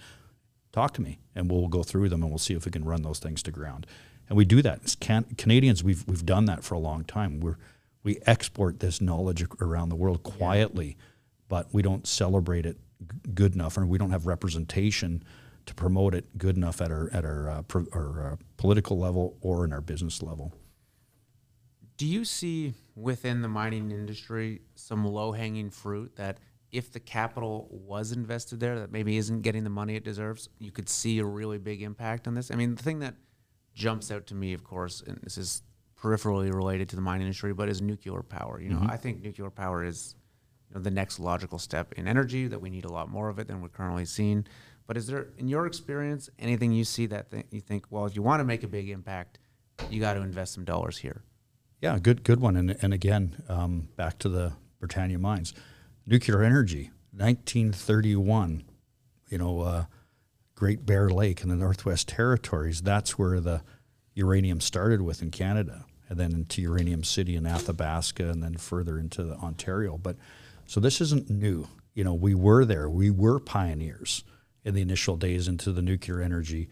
talk to me and we'll go through them and we'll see if we can run those things to ground and we do that as can- canadians we've, we've done that for a long time we're we export this knowledge around the world quietly yeah. but we don't celebrate it g- good enough and we don't have representation to promote it good enough at our at our, uh, pro, our uh, political level or in our business level. Do you see within the mining industry some low hanging fruit that if the capital was invested there that maybe isn't getting the money it deserves, you could see a really big impact on this? I mean, the thing that jumps out to me, of course, and this is peripherally related to the mining industry, but is nuclear power. You know, mm-hmm. I think nuclear power is you know, the next logical step in energy that we need a lot more of it than we're currently seeing. But is there, in your experience, anything you see that th- you think, well, if you want to make a big impact, you got to invest some dollars here? Yeah, good, good one. And, and again, um, back to the Britannia mines, nuclear energy, 1931. You know, uh, Great Bear Lake in the Northwest Territories. That's where the uranium started with in Canada, and then into Uranium City in Athabasca, and then further into Ontario. But so this isn't new. You know, we were there. We were pioneers in the initial days into the nuclear energy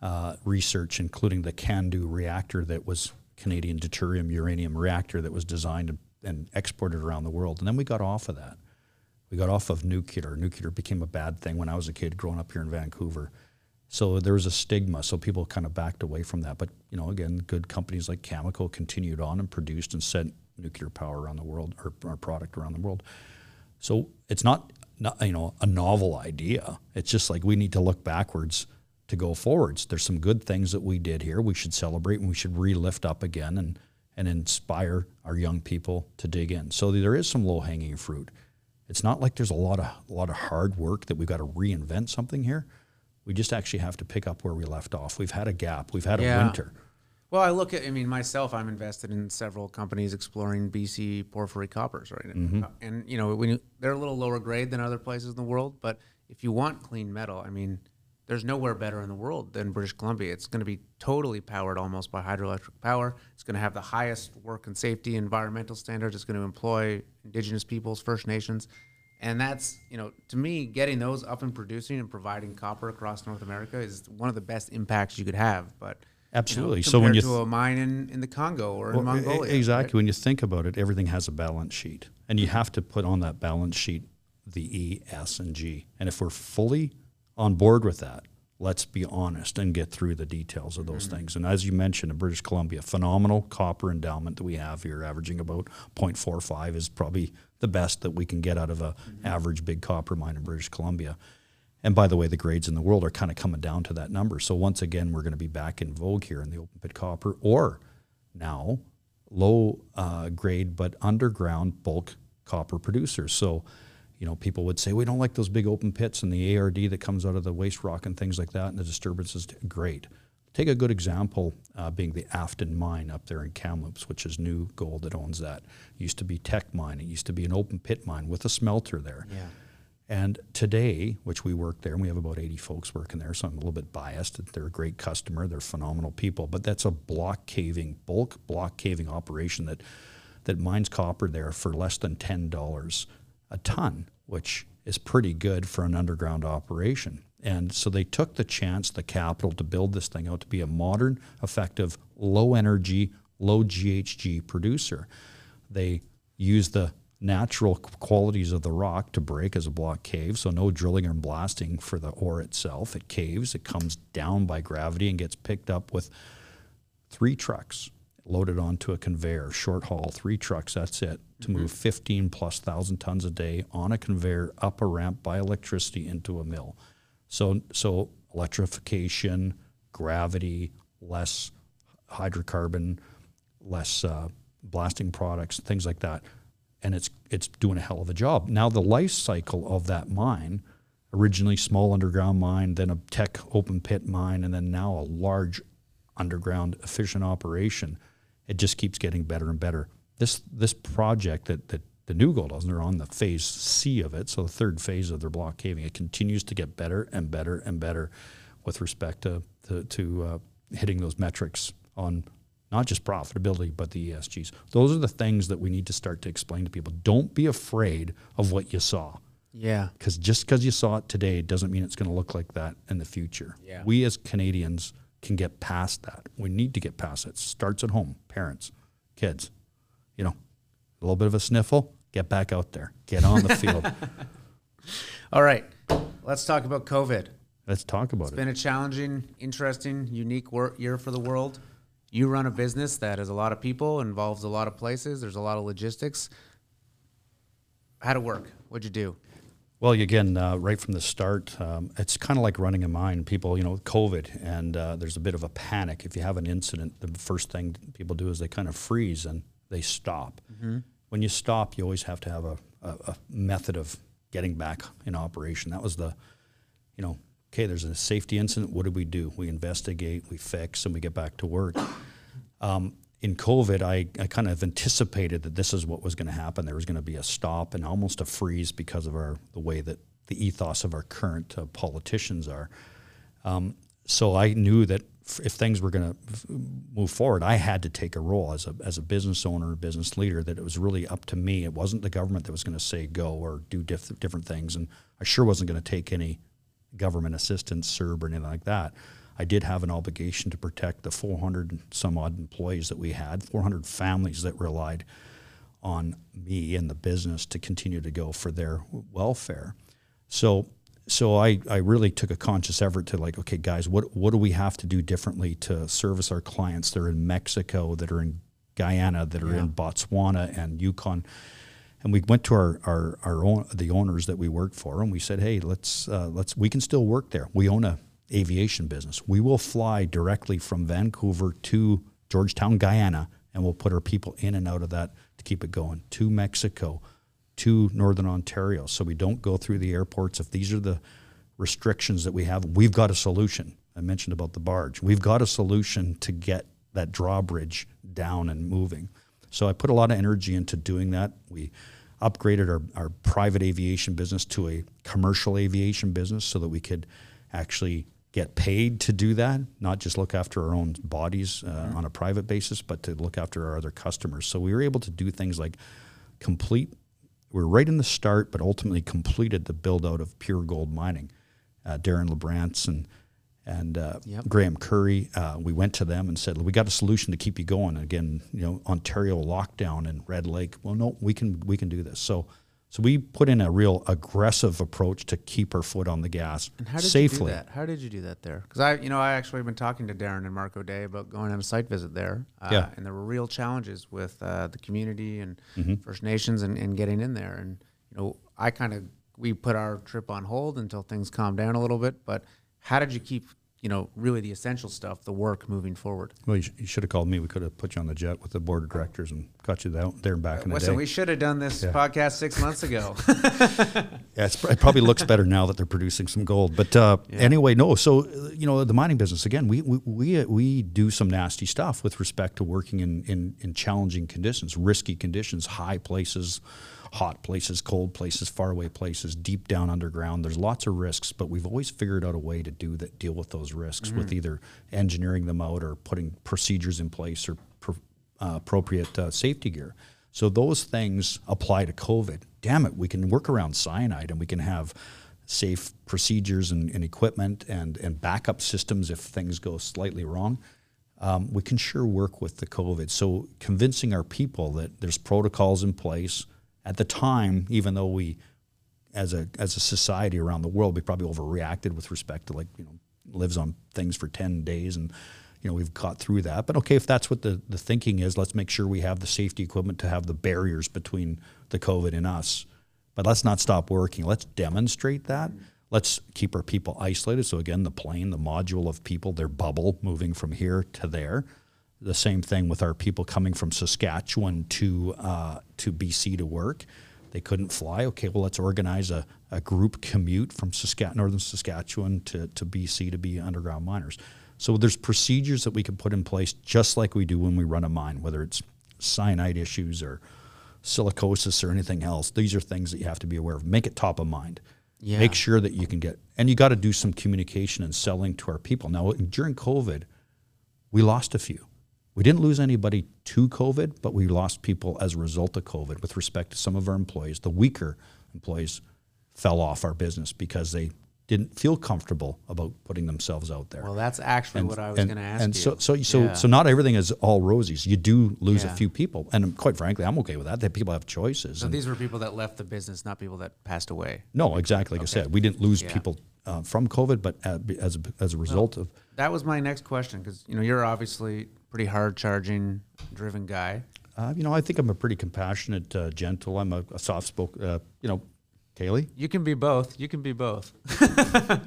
uh, research, including the CANDU reactor that was Canadian deuterium uranium reactor that was designed and exported around the world. And then we got off of that. We got off of nuclear. Nuclear became a bad thing when I was a kid growing up here in Vancouver. So there was a stigma. So people kind of backed away from that. But you know, again, good companies like Cameco continued on and produced and sent nuclear power around the world or our product around the world. So it's not not, you know a novel idea. It's just like we need to look backwards to go forwards. There's some good things that we did here. We should celebrate and we should re-lift up again and and inspire our young people to dig in. So there is some low-hanging fruit. It's not like there's a lot of a lot of hard work that we've got to reinvent something here. We just actually have to pick up where we left off. We've had a gap. We've had yeah. a winter. Well, I look at, I mean, myself, I'm invested in several companies exploring BC porphyry coppers, right? Mm-hmm. And, you know, when you, they're a little lower grade than other places in the world, but if you want clean metal, I mean, there's nowhere better in the world than British Columbia. It's going to be totally powered almost by hydroelectric power. It's going to have the highest work and safety environmental standards. It's going to employ Indigenous peoples, First Nations. And that's, you know, to me, getting those up and producing and providing copper across North America is one of the best impacts you could have. But Absolutely. You know, so when you th- to a mine in, in the Congo or well, in Mongolia, exactly. Right? When you think about it, everything has a balance sheet, and you have to put on that balance sheet the E, S, and G. And if we're fully on board with that, let's be honest and get through the details of those mm-hmm. things. And as you mentioned, in British Columbia, phenomenal copper endowment that we have here, averaging about 0.45 is probably the best that we can get out of a mm-hmm. average big copper mine in British Columbia. And by the way, the grades in the world are kind of coming down to that number. So once again, we're going to be back in vogue here in the open pit copper, or now low uh, grade but underground bulk copper producers. So, you know, people would say we don't like those big open pits and the ARD that comes out of the waste rock and things like that, and the disturbances. Great. Take a good example, uh, being the Afton mine up there in Kamloops, which is New Gold that owns that. It used to be Teck Mine. It used to be an open pit mine with a smelter there. Yeah and today, which we work there, and we have about 80 folks working there, so I'm a little bit biased. They're a great customer, they're phenomenal people, but that's a block caving, bulk block caving operation that, that mines copper there for less than $10 a ton, which is pretty good for an underground operation. And so they took the chance, the capital to build this thing out to be a modern, effective, low energy, low GHG producer. They used the natural qualities of the rock to break as a block cave. So no drilling or blasting for the ore itself. It caves, it comes down by gravity and gets picked up with three trucks loaded onto a conveyor, short haul, three trucks, that's it, to move 15 plus thousand tons a day on a conveyor up a ramp by electricity into a mill. So, so electrification, gravity, less hydrocarbon, less uh, blasting products, things like that and it's it's doing a hell of a job. Now the life cycle of that mine, originally small underground mine, then a Teck open pit mine, and then now a large underground efficient operation. It just keeps getting better and better. This this project that that the New Gold does, they're on the phase C of it, so the third phase of their block caving. It continues to get better and better and better with respect to to, to uh, hitting those metrics on not just profitability, but the ESGs. Those are the things that we need to start to explain to people. Don't be afraid of what you saw. Yeah. Because just because you saw it today doesn't mean it's going to look like that in the future. Yeah. We as Canadians can get past that. We need to get past it. it starts at home, parents, kids. You know, a little bit of a sniffle, get back out there, get on the field. *laughs* All right. Let's talk about COVID. Let's talk about it's it. It's been a challenging, interesting, unique wor- year for the world you run a business that has a lot of people, involves a lot of places, there's a lot of logistics. How'd it work? What'd you do? Well, again, uh, right from the start, um, it's kind of like running a mine. People, you know, COVID, and uh, there's a bit of a panic. If you have an incident, the first thing people do is they kind of freeze and they stop. Mm-hmm. When you stop, you always have to have a, a, a method of getting back in operation. That was the, you know, okay, there's a safety incident. What do we do? We investigate, we fix, and we get back to work. Um, in COVID, I, I kind of anticipated that this is what was going to happen. There was going to be a stop and almost a freeze because of our the way that the ethos of our current uh, politicians are. Um, so I knew that if things were going to f- move forward, I had to take a role as a, as a business owner, a business leader, that it was really up to me. It wasn't the government that was going to say go or do diff- different things. And I sure wasn't going to take any government assistance, CERB, or anything like that. I did have an obligation to protect the 400 some odd employees that we had, 400 families that relied on me and the business to continue to go for their welfare. So, so I, I really took a conscious effort to like, okay, guys, what what do we have to do differently to service our clients that are in Mexico, that are in Guyana, that are yeah. in Botswana and Yukon? and we went to our, our, our own the owners that we work for and we said hey let's uh, let's we can still work there we own a aviation business we will fly directly from vancouver to georgetown guyana and we'll put our people in and out of that to keep it going to mexico to northern ontario so we don't go through the airports. If these are the restrictions that we have we've got a solution. I mentioned about the barge. We've got a solution to get that drawbridge down and moving. So i put a lot of energy into doing that. We upgraded our, our private aviation business to a commercial aviation business so that we could actually get paid to do that, not just look after our own bodies uh, mm-hmm. on a private basis, but to look after our other customers. So we were able to do things like complete, we are right in the start, but ultimately completed the build out of pure gold mining. Uh, Darin Labrenz and and uh, yep. Graham Curry. Uh, we went to them and said, "We got a solution to keep you going." And again, you know, Ontario lockdown and Red Lake. Well, no, we can we can do this. So, so we put in a real aggressive approach to keep our foot on the gas and how did safely. You do that? How did you do that there? Because I, you know, I actually been talking to Darin and Marco Day about going on a site visit there. Uh, yeah. And there were real challenges with uh, the community and mm-hmm. First Nations and, and getting in there. And you know, I kind of we put our trip on hold until things calmed down a little bit, but how did you keep you know really the essential stuff, the work moving forward? Well, you, sh- you should have called me. We could have put you on the jet with the board of directors and got you out there and back in the Listen, day. we should have done this yeah. podcast six months ago. *laughs* *laughs* yeah, it probably looks better now that they're producing some gold. But uh, yeah. anyway, no. So you know, the mining business again, we we we, we do some nasty stuff with respect to working in, in in challenging conditions, risky conditions, high places hot places, cold places, faraway places, deep down underground. There's lots of risks, but we've always figured out a way to do that, deal with those risks mm-hmm. with either engineering them out or putting procedures in place or pro, uh, appropriate uh, safety gear. So those things apply to COVID. Damn it, we can work around cyanide and we can have safe procedures and, and, equipment and, and backup systems if things go slightly wrong, um, we can sure work with the COVID. So convincing our people that there's protocols in place at the time, even though we, as a as a society around the world, we probably overreacted with respect to like you know lives on things for ten days and. You know, we've got through that. But okay, if that's what the, the thinking is, let's make sure we have the safety equipment to have the barriers between the COVID and us. But let's not stop working. Let's demonstrate that. Let's keep our people isolated. So again, the plane, the module of people, their bubble moving from here to there. The same thing with our people coming from Saskatchewan to uh, to BC to work. They couldn't fly. Okay, well let's organize a, a group commute from Saskatchewan, northern Saskatchewan to, to BC to be underground miners. So there's procedures that we can put in place just like we do when we run a mine, whether it's cyanide issues or silicosis or anything else. These are things that you have to be aware of. Make it top of mind. Yeah. Make sure that you can get, and you got to do some communication and selling to our people. Now, during COVID, we lost a few. We didn't lose anybody to COVID, but we lost people as a result of COVID with respect to some of our employees. The weaker employees fell off our business because they didn't feel comfortable about putting themselves out there. Well, that's actually and, what I was going to ask and you. so, so, so, yeah. so not everything is all roses. You do lose yeah. a few people, and quite frankly, I'm okay with that. That people have choices. So these were people that left the business, not people that passed away. No, exactly. Like okay. I said, we didn't lose yeah. people uh, from COVID, but as a, as a result well, of that was my next question because you know you're obviously pretty hard charging, driven guy. Uh, you know, I think I'm a pretty compassionate, uh, gentle. I'm a, a soft spoken, uh, you know, Kaylee? You can be both. You can be both.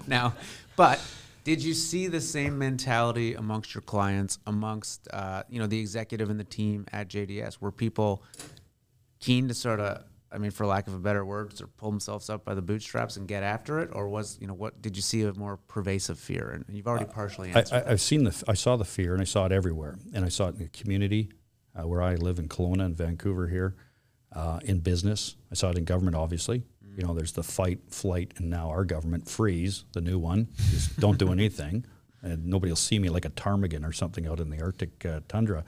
*laughs* now, but did you see the same mentality amongst your clients, amongst uh, you know the executive and the team at JDS? Were people keen to sort of, I mean, for lack of a better word, sort of pull themselves up by the bootstraps and get after it, or was you know what did you see a more pervasive fear? And you've already partially answered. I, have seen the, I saw the fear, and I saw it everywhere, and I saw it in the community uh, where I live in Kelowna and Vancouver here, uh, in business. I saw it in government, obviously you know, there's the fight, flight, and now our government freeze, the new one. Just don't do *laughs* anything, and nobody will see me like a ptarmigan or something out in the Arctic uh, tundra.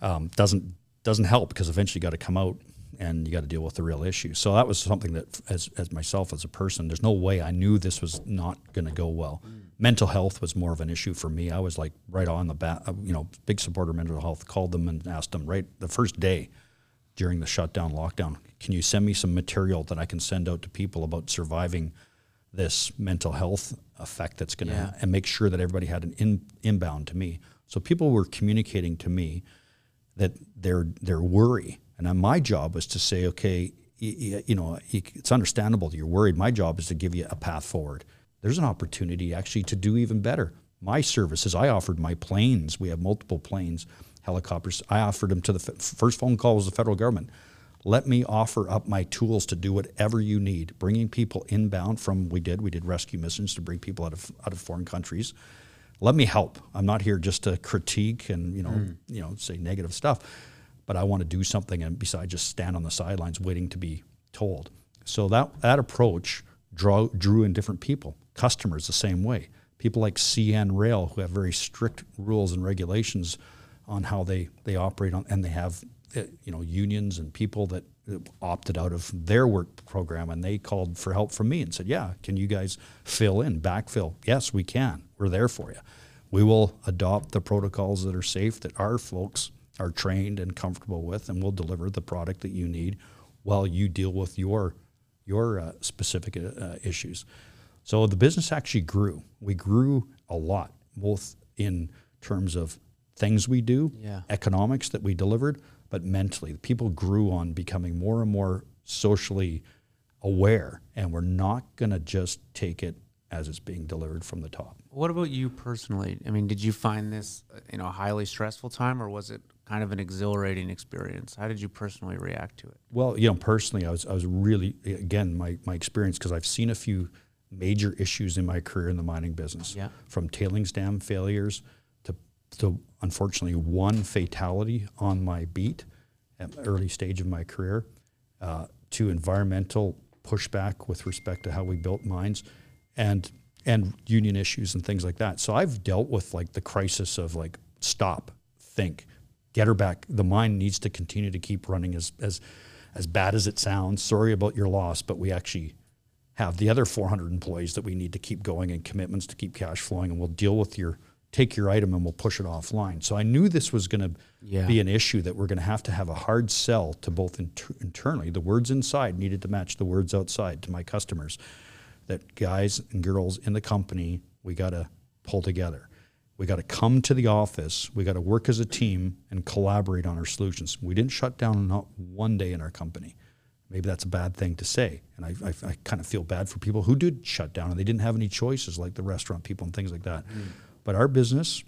Um, doesn't doesn't help because eventually you got to come out and you got to deal with the real issue. So that was something that, as as myself as a person, there's no way I knew this was not going to go well. Mm. Mental health was more of an issue for me. I was like right on the bat, you know, big supporter of mental health. Called them and asked them right the first day during the shutdown lockdown. Can you send me some material that I can send out to people about surviving this mental health effect that's going to yeah. and make sure that everybody had an in, inbound to me. So people were communicating to me that their their worry, and then my job was to say, okay, you, you know, it's understandable that you're worried. My job is to give you a path forward. There's an opportunity actually to do even better. My services, I offered my planes. We have multiple planes helicopters. I offered them to the f- first phone call was the federal government. Let me offer up my tools to do whatever you need. Bringing people inbound from we did we did rescue missions to bring people out of out of foreign countries. Let me help. I'm not here just to critique and you know mm. you know say negative stuff, but I want to do something and besides just stand on the sidelines waiting to be told. So that that approach draw, drew in different people. Customers the same way. People like CN Rail who have very strict rules and regulations on how they, they operate on, and they have uh, you know unions and people that opted out of their work program and they called for help from me and said yeah can you guys fill in backfill yes we can we're there for you we will adopt the protocols that are safe that our folks are trained and comfortable with and we'll deliver the product that you need while you deal with your your uh, specific uh, issues so the business actually grew we grew a lot both in terms of things we do, yeah. economics that we delivered, but mentally. People grew on becoming more and more socially aware, and we're not going to just take it as it's being delivered from the top. What about you personally? I mean, did you find this you know a highly stressful time, or was it kind of an exhilarating experience? How did you personally react to it? Well, you know, personally, I was I was really again my my experience because I've seen a few major issues in my career in the mining business, yeah. from tailings dam failures to to unfortunately one fatality on my beat at early stage of my career, uh, to environmental pushback with respect to how we built mines, and and union issues and things like that. So I've dealt with like the crisis of like stop, think, get her back. The mine needs to continue to keep running as as as bad as it sounds. Sorry about your loss, but we actually have the other 400 employees that we need to keep going and commitments to keep cash flowing, and we'll deal with your take your item and we'll push it offline. So I knew this was going to Yeah. be an issue that we're going to have to have a hard sell to both inter- internally. The words inside needed to match the words outside to my customers. That guys and girls in the company, we got to pull together. We got to come to the office. We got to work as a team and collaborate on our solutions. We didn't shut down not one day in our company. Maybe that's a bad thing to say. And I, I, I kind of feel bad for people who did shut down and they didn't have any choices, like the restaurant people and things like that. Mm. But our business,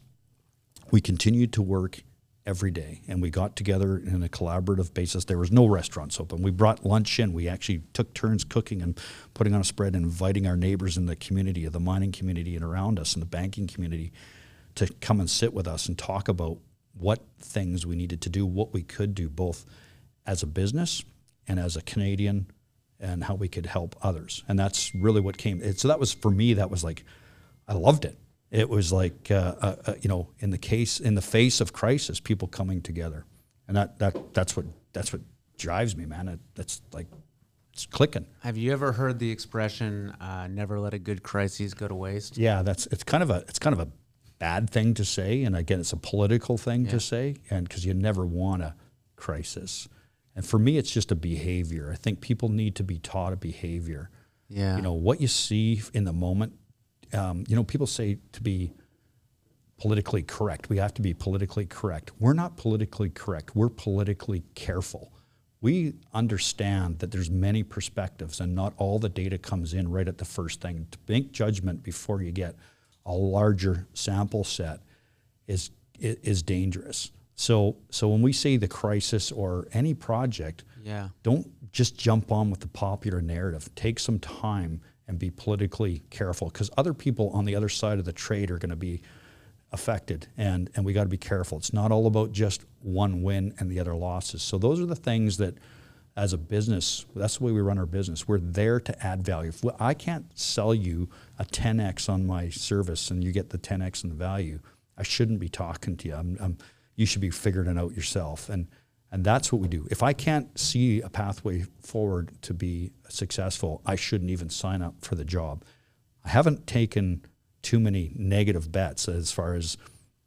we continued to work every day and we got together in a collaborative basis there was no restaurants open we brought lunch in we actually took turns cooking and putting on a spread and inviting our neighbors in the community of the mining community and around us and the banking community to come and sit with us and talk about what things we needed to do what we could do both as a business and as a canadian and how we could help others. And that's really what came it, so that was for me that was like i loved it. It was like uh, uh, uh, you know in the case in the face of crisis people coming together. And that, that that's what that's what drives me man. It, that's like it's clicking. Have you ever heard the expression uh, "never let a good crisis go to waste"? yeah that's it's kind of a it's kind of a bad thing to say and again it's a political thing to say and because you never want a crisis. And for me it's just a behavior. I think people need to be taught a behavior. Yeah. you know what you see in the moment um, you know people say to be politically correct. We have to be politically correct. We're not politically correct. We're politically careful. We understand that there's many perspectives and not all the data comes in right at the first thing. To make judgment before you get a larger sample set is is dangerous so so when we say the crisis or any project Yeah. don't just jump on with the popular narrative. Take some time and be politically careful because other people on the other side of the trade are going to be affected, and and we got to be careful. It's not all about just one win and the other losses. So those are the things that. As a business, that's the way we run our business. We're there to add value. If I can't sell you a 10x on my service and you get the 10x in the value, I shouldn't be talking to you. I'm, I'm, you should be figuring it out yourself. And and that's what we do. If I can't see a pathway forward to be successful, I shouldn't even sign up for the job. I haven't taken too many negative bets as far as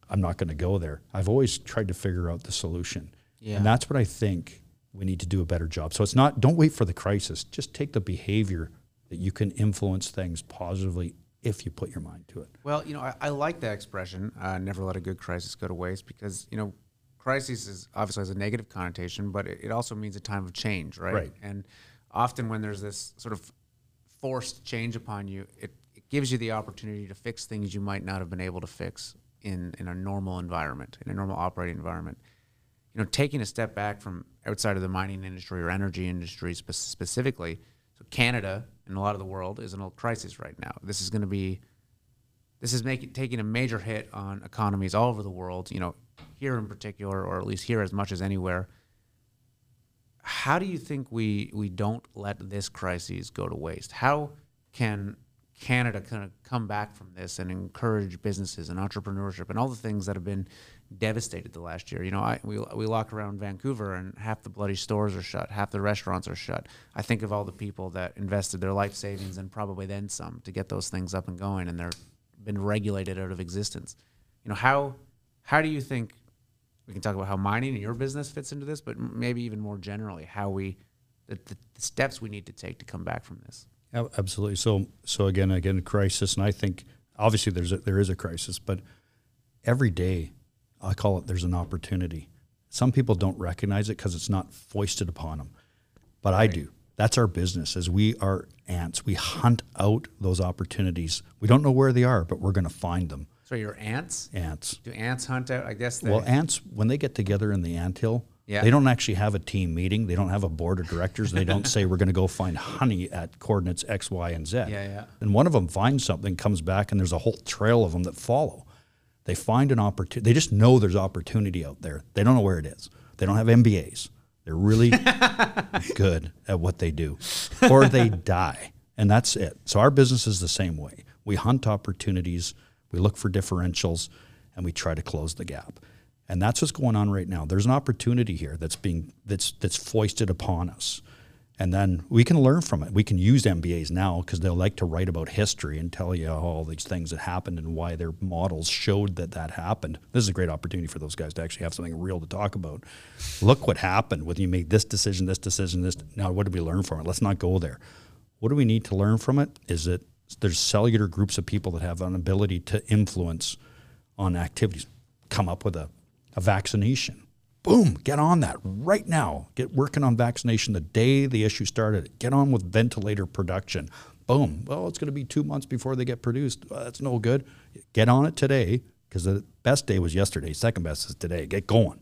I'm not going to go there. I've always tried to figure out the solution. Yeah. And that's what I think we need to do a better job. So it's not, don't wait for the crisis. Just take the behavior that you can influence things positively if you put your mind to it. Well, you know, I, I like that expression, uh, never let a good crisis go to waste, because, you know, crisis is obviously has a negative connotation, but it, it also means a time of change, right? Right. And often when there's this sort of forced change upon you, it, it gives you the opportunity to fix things you might not have been able to fix in, in a normal environment, in a normal operating environment. You know, taking a step back from outside of the mining industry or energy industry spe- specifically, so Canada and a lot of the world is in a crisis right now. This is going to be this is making taking a major hit on economies all over the world. You know, here in particular, or at least here as much as anywhere. How do you think we we don't let this crisis go to waste? How can Canada kind of come back from this and encourage businesses and entrepreneurship and all the things that have been devastated the last year? You know, I, we we walk around Vancouver and half the bloody stores are shut, half the restaurants are shut. I think of all the people that invested their life savings and probably then some to get those things up and going, and they're been regulated out of existence. You know, how how do you think we can talk about how mining and your business fits into this, but maybe even more generally, how we the, the, steps we need to take to come back from this. Absolutely. So, so again, again, a crisis, and I think obviously there's a, there is a crisis, but every day, I call it there's an opportunity. Some people don't recognize it because it's not foisted upon them, but I do. That's our business. As we are ants, we hunt out those opportunities. We don't know where they are, but we're going to find them. So your ants? Ants. Do ants hunt out? I guess they. Well, ants when they get together in the anthill, Yeah. they don't actually have a team meeting. They don't have a board of directors. They don't say we're going to go find honey at coordinates X, Y, and Z. Yeah, yeah. And one of them finds something, comes back, and there's a whole trail of them that follow. They find an opportunity. They just know there's opportunity out there. They don't know where it is. They don't have MBAs. They're really *laughs* good at what they do, or they die, and that's it. So our business is the same way. We hunt opportunities, we look for differentials, and we try to close the gap. And that's what's going on right now. There's an opportunity here that's being that's that's foisted upon us, and then we can learn from it. We can use MBAs now because they'll like to write about history and tell you all these things that happened and why their models showed that that happened. This is a great opportunity for those guys to actually have something real to talk about. Look what happened when you made this decision, this decision, this. Now, what did we learn from it? Let's not go there. What do we need to learn from it? Is that there's cellular groups of people that have an ability to influence on activities. Come up with a, a vaccination boom, get on that right now. Get working on vaccination the day the issue started. Get on with ventilator production. Boom. Well, it's going to be two months before they get produced. Well, that's no good. Get on it today because the best day was yesterday. Second best is today. Get going.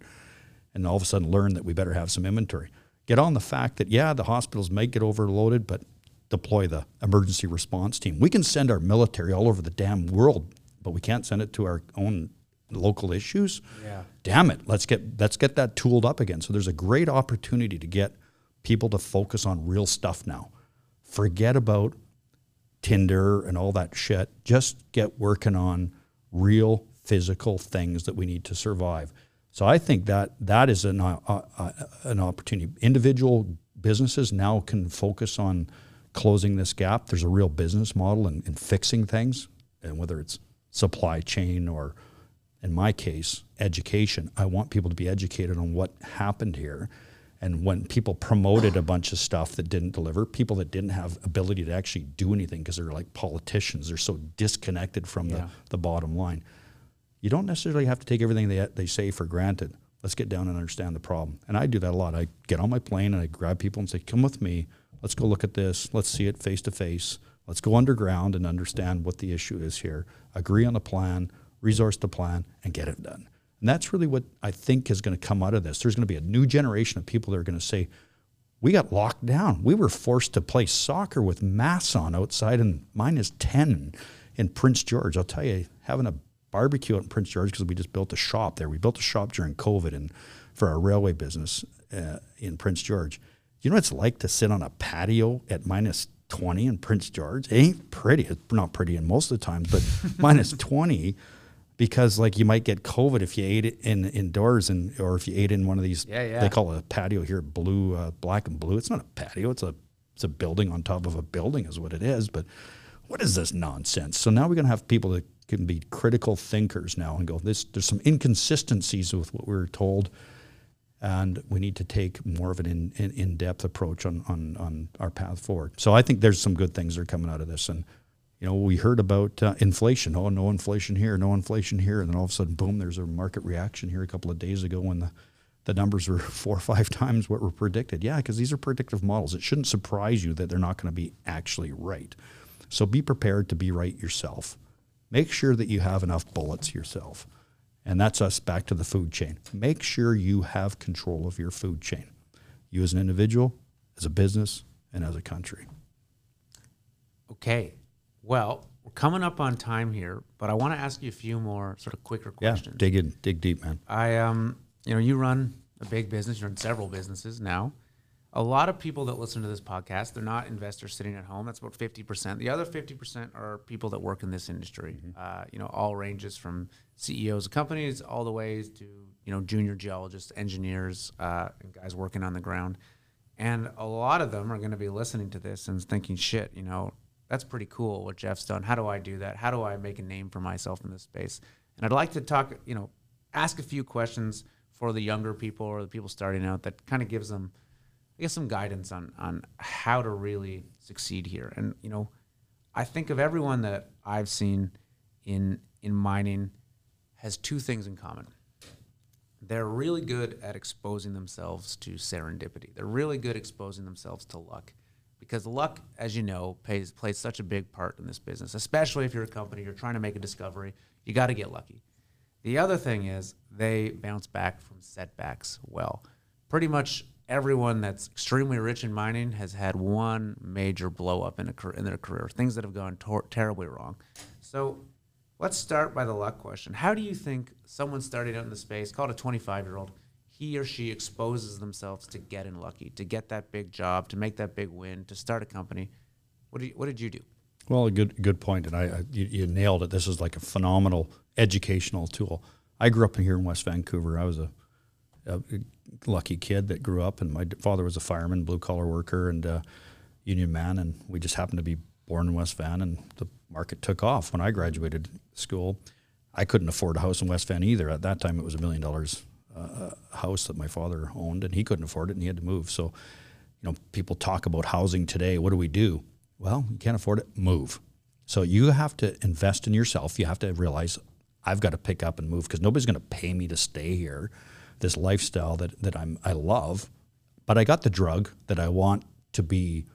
And all of a sudden learn that we better have some inventory. Get on the fact that, yeah, the hospitals might get overloaded, but deploy the emergency response team. We can send our military all over the damn world, but we can't send it to our own local issues. Yeah. Damn it, let's get let's get that tooled up again. So there's a great opportunity to get people to focus on real stuff now. Forget about Tinder and all that shit. Just get working on real physical things that we need to survive. So I think that that is an uh, uh, an opportunity. Individual businesses now can focus on closing this gap. There's a real business model in, in fixing things, and whether it's supply chain or in my case, education. I want people to be educated on what happened here. And when people promoted a bunch of stuff that didn't deliver, people that didn't have ability to actually do anything because they're like politicians, they're so disconnected from yeah. the, the bottom line. You don't necessarily have to take everything they, they say for granted. Let's get down and understand the problem. And I do that a lot. I get on my plane and I grab people and say, come with me. Let's go look at this. Let's see it face to face. Let's go underground and understand what the issue is here. Agree on a plan resource the plan, and get it done. And that's really what I think is going to come out of this. There's going to be a new generation of people that are going to say, we got locked down. We were forced to play soccer with masks on outside, and minus 10 in Prince George. I'll tell you, having a barbecue out in Prince George because we just built a shop there. We built a shop during COVID and for our railway business uh, in Prince George. You know what it's like to sit on a patio at minus 20 in Prince George? It ain't pretty. It's not pretty in most of the times, but *laughs* minus 20 because like you might get COVID if you ate it in indoors and or if you ate in one of these yeah, yeah. they call it a patio here blue uh, black and blue. It's not a patio. It's a it's a building on top of a building is what it is. But what is this nonsense? So now we're gonna have people that can be critical thinkers now and go this there's some inconsistencies with what we were told and we need to take more of an in, in, in-depth approach on, on, on our path forward. So I think there's some good things that are coming out of this and you know, we heard about uh, inflation. Oh, no inflation here, no inflation here, and then all of a sudden, boom! There's a market reaction here a couple of days ago when the the numbers were *laughs* four or five times what were predicted. Yeah, because these are predictive models. It shouldn't surprise you that they're not going to be actually right. So be prepared to be right yourself. Make sure that you have enough bullets yourself. And that's us back to the food chain. Make sure you have control of your food chain. You as an individual, as a business, and as a country. Okay. Well, we're coming up on time here, but I want to ask you a few more sort of quicker questions. Yeah, dig in, dig deep, man. I um, you know, you run a big business. You're in several businesses now. A lot of people that listen to this podcast, they're not investors sitting at home. That's about fifty percent. The other fifty percent are people that work in this industry. Mm-hmm. Uh, you know, all ranges from CEOs of companies all the way to you know junior geologists, engineers, uh, and guys working on the ground. And a lot of them are going to be listening to this and thinking, "Shit, you know, that's pretty cool what Jeff's done. How do I do that? How do I make a name for myself in this space? And I'd like to talk, you know, ask a few questions for the younger people or the people starting out that kind of gives them, I guess, some guidance on on how to really succeed here. And you know, I think of everyone that I've seen in in mining has two things in common. They're really good at exposing themselves to serendipity. They're really good exposing themselves to luck because luck, as you know, plays plays such a big part in this business. Especially if you're a company, you're trying to make a discovery, you got to get lucky. The other thing is they bounce back from setbacks well. Pretty much everyone that's extremely rich in mining has had one major blow up in, a, in their career, things that have gone tor- terribly wrong. So let's start by the luck question. How do you think someone starting out in the space, called a 25 year old, he or she exposes themselves to getting lucky, to get that big job, to make that big win, to start a company. What did you, what did you do? Well, a good good point, and I, I you, you, nailed it. This is like a phenomenal educational tool. I grew up here in West Vancouver. I was a a lucky kid that grew up, and my father was a fireman, blue collar worker, and uh, union man, and we just happened to be born in West Van, and the market took off when I graduated school. I couldn't afford a house in West Van either. At that time, it was a million dollars uh, house that my father owned, and he couldn't afford it, and he had to move. So, you know, people talk about housing today. What do we do? Well, you can't afford it. Move. So you have to invest in yourself. You have to realize I've got to pick up and move because nobody's going to pay me to stay here. This lifestyle that that I'm I love, but I got the drug that I want to be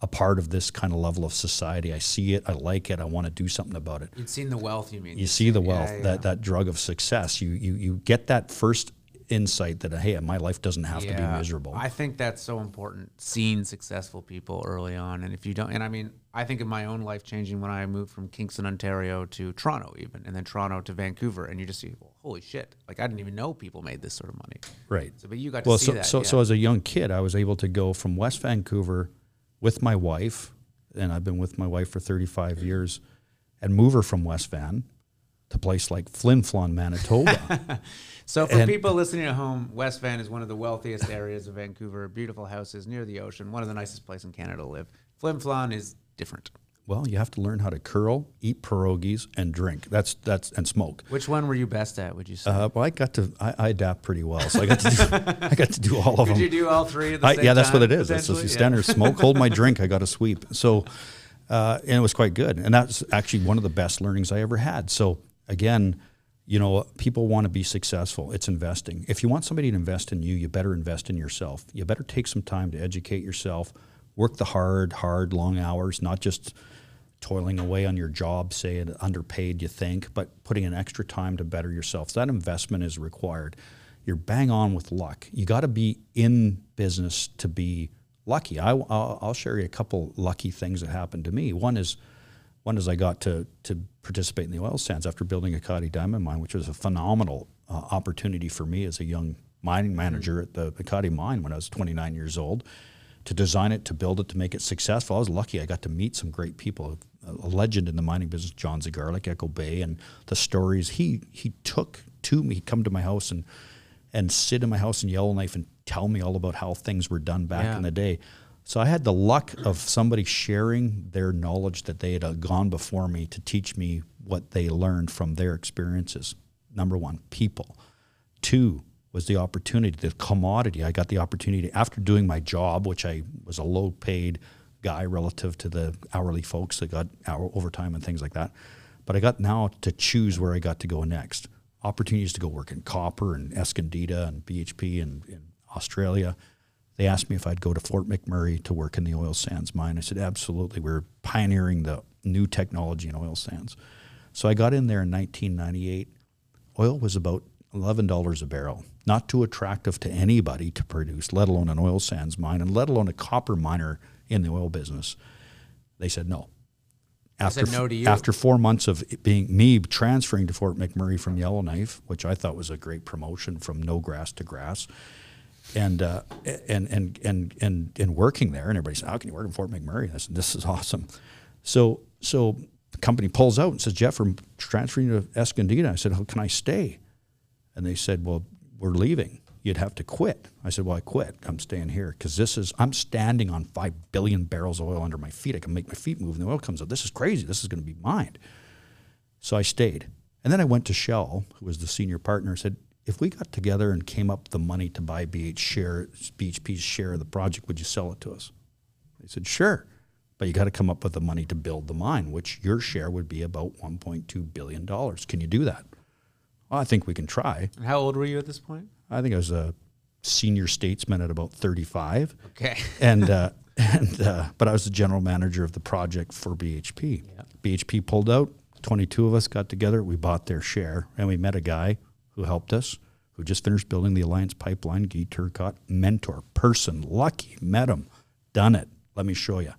a part of this kind of level of society. I see it, I like it, I want to do something about it. You've seen the wealth, you mean? You see the wealth, yeah, yeah. that that drug of success. You you you get that first insight that hey, my life doesn't have yeah. to be miserable. I think that's so important. Seeing successful people early on, and if you don't, and I mean, I think of my own life changing when I moved from Kingston, Ontario to Toronto, even, and then Toronto to Vancouver, and you just see, well, holy shit! Like I didn't even know people made this sort of money. Right. So, but you got well, to see so, that. So, yeah. so as a young kid, I was able to go from West Vancouver with my wife, and I've been with my wife for 35 years, and move her from West Van to a place like Flin Flon, Manitoba. *laughs* so for and, people listening at home, West Van is one of the wealthiest areas of Vancouver. Beautiful houses near the ocean, one of the nicest places in Canada to live. Flin Flon is different. Well, you have to learn how to curl, eat pierogies, and drink. That's that's and smoke. Which one were you best at? Would you say? Uh, well, I got to I, I, adapt pretty well, so I got to do, *laughs* I got to do all of Did them. Did you do all three? I, yeah, that's time, what it is. That's just the standard. Yeah. Smoke, hold my drink. I *laughs* got to sweep. So, uh, and it was quite good, and that's actually one of the best learnings I ever had. So again, you know, people want to be successful. It's investing. If you want somebody to invest in you, you better invest in yourself. You better take some time to educate yourself, work the hard, hard, long hours, not just toiling away on your job, say it underpaid you think, but putting in extra time to better yourself. That investment is required. You're bang on with luck. You got to be in business to be lucky. I, will share you a couple lucky things that happened to me. One is, one is I got to to participate in the oil sands after building a Ekati diamond mine, which was a phenomenal uh, opportunity for me as a young mining manager at the Ekati mine when I was 29 years old to design it, to build it, to make it successful. I was lucky. I got to meet some great people a legend in the mining business, John Zigarlick, Echo Bay, and the stories he he took to me. He'd come to my house and and sit in my house in Yellowknife and tell me all about how things were done back yeah. in the day. So I had the luck of somebody sharing their knowledge that they had uh, gone before me to teach me what they learned from their experiences. Number one, people. Two was the opportunity, the commodity. I got the opportunity after doing my job, which I was a low paid guy relative to the hourly folks that got hour overtime and things like that. But I got now to choose where I got to go next. Opportunities to go work in copper and Escondida and BHP and in Australia. They asked me if I'd go to Fort McMurray to work in the oil sands mine. I said, absolutely. We're pioneering the new technology in oil sands. So I got in there in 1998. Oil was about $11 a barrel, not too attractive to anybody to produce, let alone an oil sands mine, and let alone a copper miner in the oil business. They said no. After, no after four months of being me transferring to Fort McMurray from Yellowknife, which I thought was a great promotion from no grass to grass, and uh, and and and and and working there, and everybody said, "How can you work in Fort McMurray?" I said, "This is awesome." So so the company pulls out and says, "Jeff, we're transferring to Escondida." I said, "How can I stay?" And they said, "Well, we're leaving." you'd have to quit. I said, well, I quit. I'm staying here because this is, I'm standing on 5 billion barrels of oil under my feet. I can make my feet move and the oil comes out. This is crazy. This is going to be mine. So I stayed. And then I went to Shell, who was the senior partner, said, if we got together and came up with the money to buy BH share, BHP's share of the project, would you sell it to us? They said, sure. But you got to come up with the money to build the mine, which your share would be about $1.2 billion. Can you do that? Well, I think we can try. And how old were you at this point? I think I was a senior statesman at about 35. Okay. *laughs* and uh, and uh, but I was the general manager of the project for BHP. Yeah. BHP pulled out. 22 of us got together. We bought their share, and we met a guy who helped us, who just finished building the Alliance Pipeline. Guy Turcotte, mentor, person, lucky, met him, done it. Let me show you.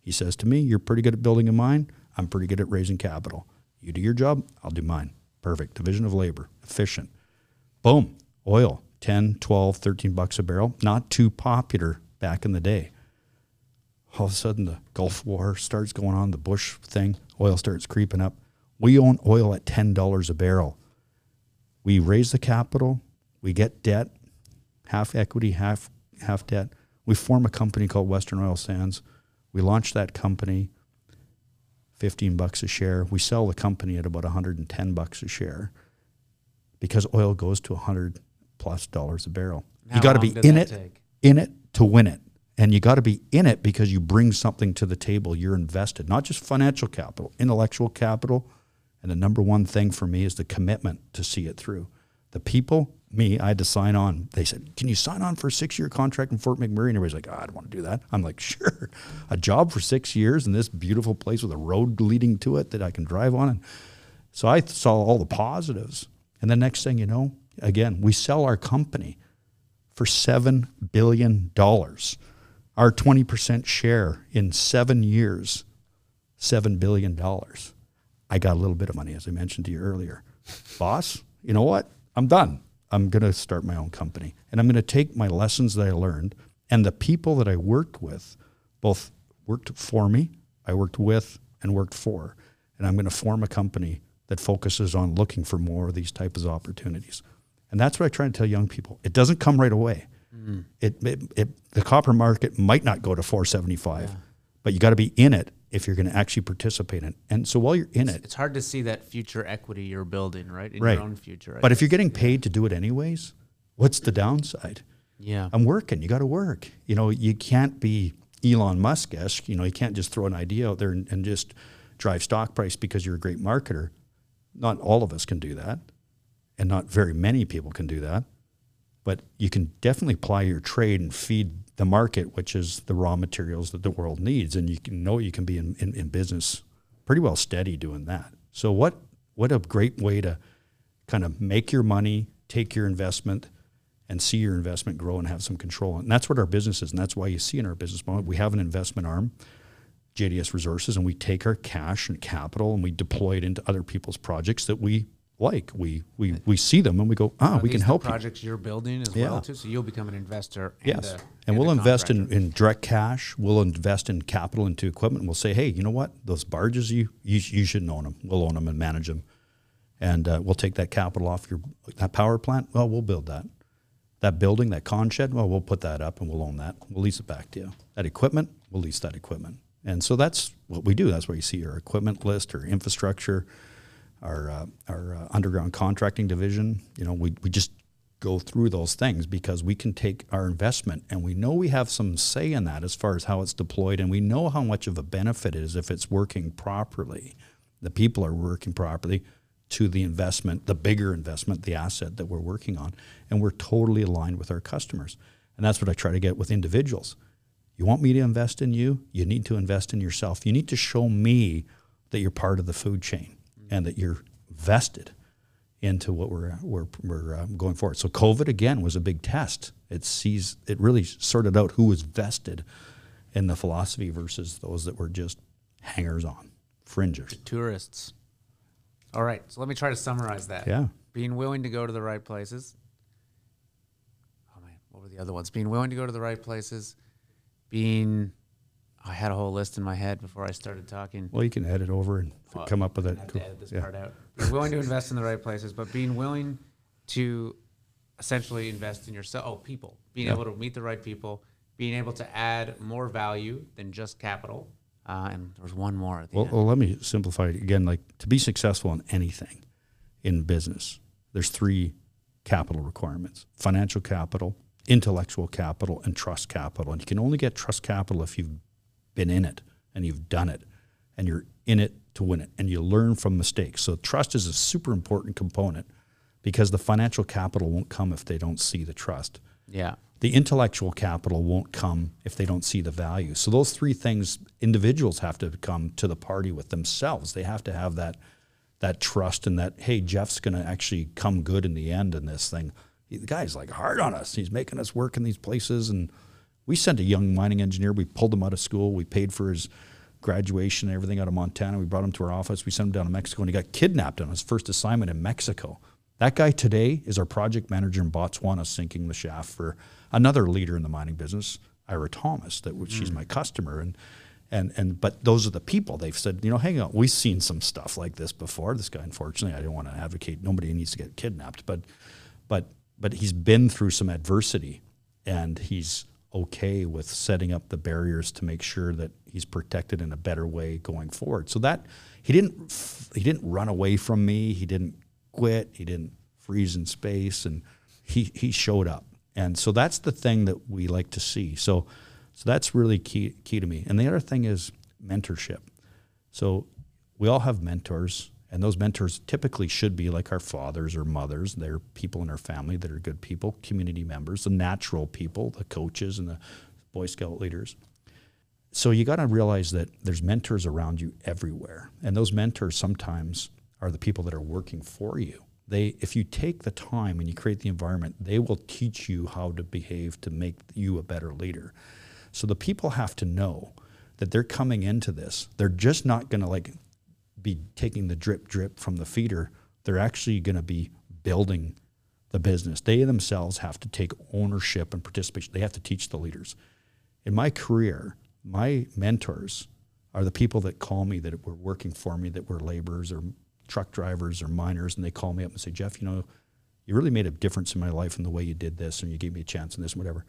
He says to me, "You're pretty good at building a mine. I'm pretty good at raising capital. You do your job, I'll do mine. Perfect. Division of labor, efficient. Boom oil 10, 12, 13 bucks a barrel. Not too popular back in the day. All of a sudden, the Gulf War starts going on, the Bush thing, oil starts creeping up. We own oil at $10 a barrel. We raise the capital, we get debt, half equity, half half debt. We form a company called Western Oil Sands. We launch that company, 15 bucks a share. We sell the company at about 110 bucks a share because oil goes to 100 plus dollars a barrel. How you got to be in it, take? in it to win it. And you got to be in it because you bring something to the table. You're invested, not just financial capital, intellectual capital. And the number one thing for me is the commitment to see it through. The people, me, I had to sign on. They said, Can you sign on for a six year contract in Fort McMurray? And everybody's like, oh, I don't want to do that. I'm like, Sure. A job for six years in this beautiful place with a road leading to it that I can drive on. And so I saw all the positives. And the next thing you know, again, we sell our company for $7 billion. Our 20% share in seven years, $7 billion. I got a little bit of money, as I mentioned to you earlier. Boss, you know what? I'm done. I'm going to start my own company. And I'm going to take my lessons that I learned and the people that I worked with, both worked for me, I worked with, and worked for. And I'm going to form a company that focuses on looking for more of these types of opportunities. And that's what I try to tell young people. It doesn't come right away. Mm. It, it, it, the copper market might not go to 475, but you got to be in it if you're going to actually participate in it. And so while you're in it, It's hard to see that future equity you're building, right? In right. your own future. I but if you're getting paid to do it anyways, what's the downside? yeah. I'm working. You got to work. You know, you can't be Elon Musk esque. You know, you can't just throw an idea out there and, and just drive stock price because you're a great marketer. Not all of us can do that, and not very many people can do that. But you can definitely apply your trade and feed the market, which is the raw materials that the world needs, and you can know you can be in, in, in business pretty well steady doing that. So what what a great way to kind of make your money, take your investment, and see your investment grow and have some control. And that's what our business is. And that's why you see in our business model, we have an investment arm, JDS Resources, and we take our cash and capital and we deploy it into other people's projects that we like. We we, we see them and we go, ah, Are we can help you. projects you're building as Yeah. well too. So you'll become an investor. And Yes. a, and we'll invest in, in direct cash. We'll invest in capital into equipment. We'll say, hey, you know what? Those barges, you you, you should own them. We'll own them and manage them. And uh, we'll take that capital off your that power plant. Well, we'll build that. That building, that con shed, well, we'll put that up and we'll own that. We'll lease it back to you. That equipment, we'll lease that equipment. And so that's what we do. That's where you see our equipment list, our infrastructure, our uh, our uh, underground contracting division. You know, we, we just go through those things because we can take our investment and we know we have some say in that as far as how it's deployed, and we know how much of a benefit it is if it's working properly. The people are working properly to the investment, the bigger investment, the asset that we're working on, and we're totally aligned with our customers. And that's what I try to get with individuals. You want me to invest in you? You need to invest in yourself. You need to show me that you're part of the food chain and that you're vested into what we're we're, we're um, going forward. So COVID again was a big test. It sees it really sorted out who was vested in the philosophy versus those that were just hangers on, fringers. tourists. All right, so let me try to summarize that. Yeah. Being willing to go to the right places. Oh man, what were the other ones? Being willing to go to the right places. Being, I had a whole list in my head before I started talking. Well, you can edit over and Well, come up with it. to edit this Yeah. part out. Being willing to invest in the right places, but being willing to essentially invest in yourself. Oh, people. Being Yeah. able to meet the right people. Being able to add more value than just capital. Uh, and there's one more at the Well, end. well, let me simplify it again. Like to be successful in anything in business, there's three capital requirements: financial capital, intellectual capital, and trust capital. And you can only get trust capital if you've been in it and you've done it, and you're in it to win it, and you learn from mistakes. So trust is a super important component because the financial capital won't come if they don't see the trust yeah. the intellectual capital won't come if they don't see the value. So those three things individuals have to come to the party with themselves. They have to have that that trust and that hey, Jeff's going to actually come good in the end in this thing. The guy's like hard on us. He's making us work in these places and we sent a young mining engineer. We pulled him out of school. We paid for his graduation and everything out of Montana. We brought him to our office. We sent him down to Mexico and he got kidnapped on his first assignment in Mexico. That guy today is our project manager in Botswana, sinking the shaft for another leader in the mining business, Ira Thomas. That was- she's hmm. my customer, and and and but those are the people. They've said, you know, hang on, we've seen some stuff like this before. This guy, unfortunately, I don't want to advocate. Nobody needs to get kidnapped, but but but he's been through some adversity and he's okay with setting up the barriers to make sure that he's protected in a better way going forward. So that he didn't he didn't run away from me. He didn't quit. He didn't freeze in space, and he he showed up. And so that's the thing that we like to see. So so that's really key key to me. And the other thing is mentorship. So we all have mentors and those mentors typically should be like our fathers or mothers. They're people in our family that are good people, community members, the natural people, the coaches and the Boy Scout leaders. So you got to realize that there's mentors around you everywhere. And those mentors sometimes are the people that are working for you. They if you take the time and you create the environment, they will teach you how to behave to make you a better leader. So the people have to know that they're coming into this. They're just not going to like be taking the drip drip from the feeder. They're actually going to be building the business. They themselves have to take ownership and participation. They have to teach the leaders. In my career, my mentors are the people that call me that were working for me, that were laborers or truck drivers or miners, and they call me up and say, Jeff, you know, you really made a difference in my life in the way you did this, and you gave me a chance in this, and whatever.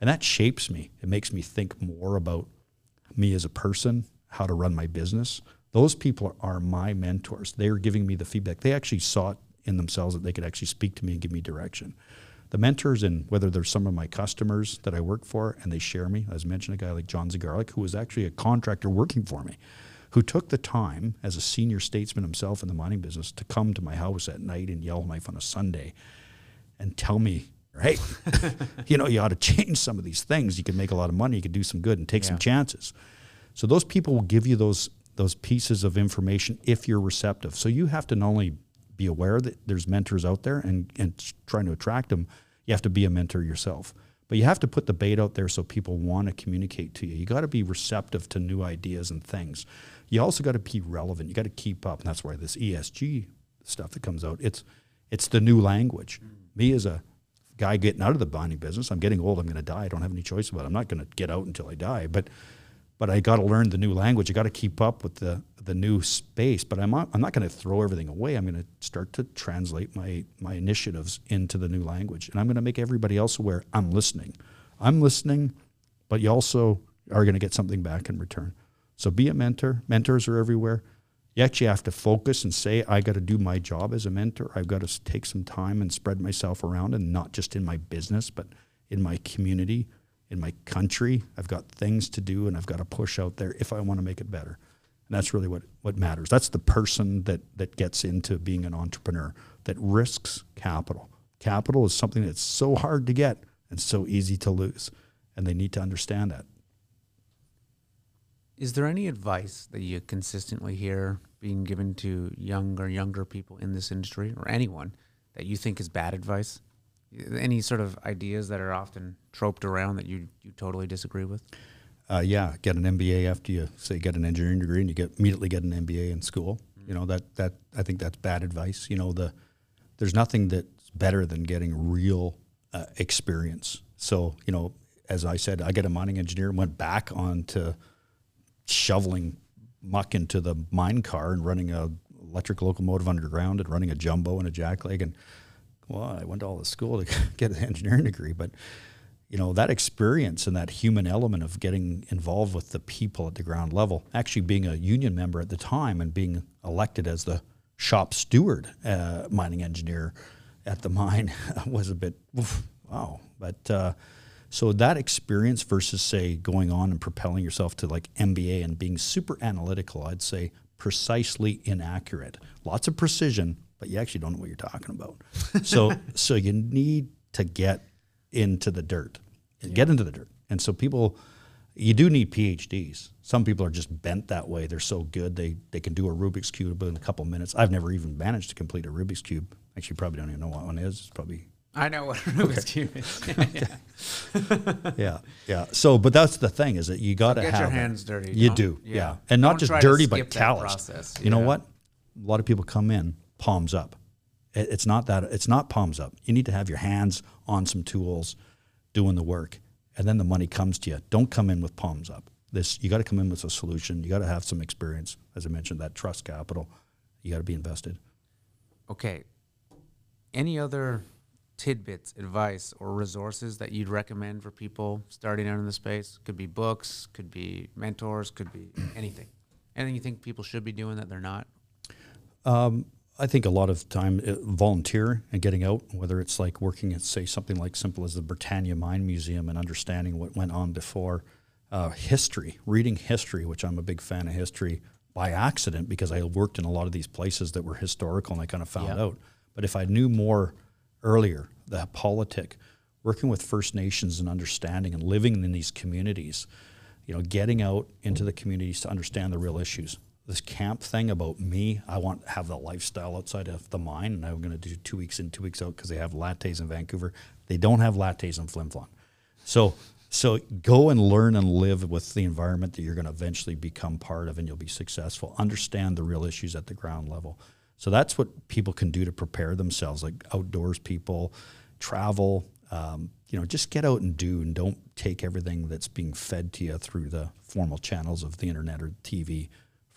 And that shapes me. It makes me think more about me as a person, how to run my business, those people are my mentors. They are giving me the feedback. They actually saw it in themselves that they could actually speak to me and give me direction. The mentors, and whether they're some of my customers that I work for and they share me, as mentioned, a guy like John Zigarlick, who was actually a contractor working for me, who took the time as a senior statesman himself in the mining business to come to my house at night in Yellowknife on a Sunday and tell me, hey, *laughs* you know, you ought to change some of these things. You can make a lot of money, you can do some good and take yeah. some chances. So those people will give you those those pieces of information if you're receptive. So you have to not only be aware that there's mentors out there and, and trying to attract them, you have to be a mentor yourself. But you have to put the bait out there so people want to communicate to you. You got to be receptive to new ideas and things. You also got to be relevant. You got to keep up, and that's why this ESG stuff that comes out it's it's the new language. Me as a guy getting out of the bonding business, I'm getting old. I'm going to die. I don't have any choice about it. I'm not going to get out until I die. But but I got to learn the new language. I got to keep up with the the new space. But I'm not, I'm not going to throw everything away. I'm going to start to translate my my initiatives into the new language, and I'm going to make everybody else aware I'm listening. I'm listening, but you also are going to get something back in return. So be a mentor. Mentors are everywhere. Yet You have to focus and say, I got to do my job as a mentor. I've got to take some time and spread myself around, and not just in my business, but in my community, in my country. I've got things to do and I've got to push out there if I want to make it better. And that's really what, what matters. That's the person that, that gets into being an entrepreneur, that risks capital. Capital is something that's so hard to get and so easy to lose. And they need to understand that. Is there any advice that you consistently hear being given to young or younger people in this industry or anyone that you think is bad advice? Any sort of ideas that are often troped around that you you totally disagree with? Uh, yeah, get an MBA after you say get an engineering degree, and you get immediately get an MBA in school. Mm-hmm. You know that that I think that's bad advice. You know the there's nothing that's better than getting real uh, experience. So you know, as I said, I get a mining engineer and went back on to shoveling muck into the mine car and running a electric locomotive underground and running a jumbo and a jackleg and well, I went to all the school to *laughs* get an engineering degree, but you know that experience and that human element of getting involved with the people at the ground level, actually being a union member at the time and being elected as the shop steward uh, mining engineer at the *laughs* mine *laughs* was a bit oof, wow. But uh, so that experience versus say going on and propelling yourself to like MBA and being super analytical, I'd say precisely inaccurate. Lots of precision, but you actually don't know what you're talking about. so *laughs* so you need to get into the dirt, yeah. get into the dirt. And so people, you do need PhDs. Some people are just bent that way. They're so good they they can do a Rubik's cube in a couple minutes. I've never even managed to complete a Rubik's cube. Actually, probably don't even know what one is. It's probably I know what *laughs* Rubik's cube is. *laughs* yeah. yeah, yeah. So, but that's the thing is that you got to so have your hands dirty. You do, yeah, yeah. and don't just dirty, but calloused. You know what? A lot of people come in palms up. It's not that. It's not palms up. You need to have your hands on some tools, doing the work, and then the money comes to you. Don't come in with palms up. This you got to come in with a solution. You got to have some experience. As I mentioned, that trust capital. You got to be invested. Okay. Any other tidbits, advice, or resources that you'd recommend for people starting out in the space? Could be books, could be mentors, could be anything. Anything you think people should be doing that they're not? Um, I think a lot of time uh, volunteer and getting out, whether it's like working at say something like simple as the Britannia Mine Museum and understanding what went on before, uh, history, reading history, which I'm a big fan of history by accident because I worked in a lot of these places that were historical and I kind of found out. But if I knew more earlier, the politic, working with First Nations and understanding and living in these communities, you know, getting out into the communities to understand the real issues. This camp thing about me, I want to have the lifestyle outside of the mine, and I'm going to do two weeks in, two weeks out because they have lattes in Vancouver. They don't have lattes in Flin Flon. So, so go and learn and live with the environment that you're going to eventually become part of, and you'll be successful. Understand the real issues at the ground level. So that's what people can do to prepare themselves, like outdoors people, travel. Um, you know, just get out and do, and don't take everything that's being fed to you through the formal channels of the internet or TV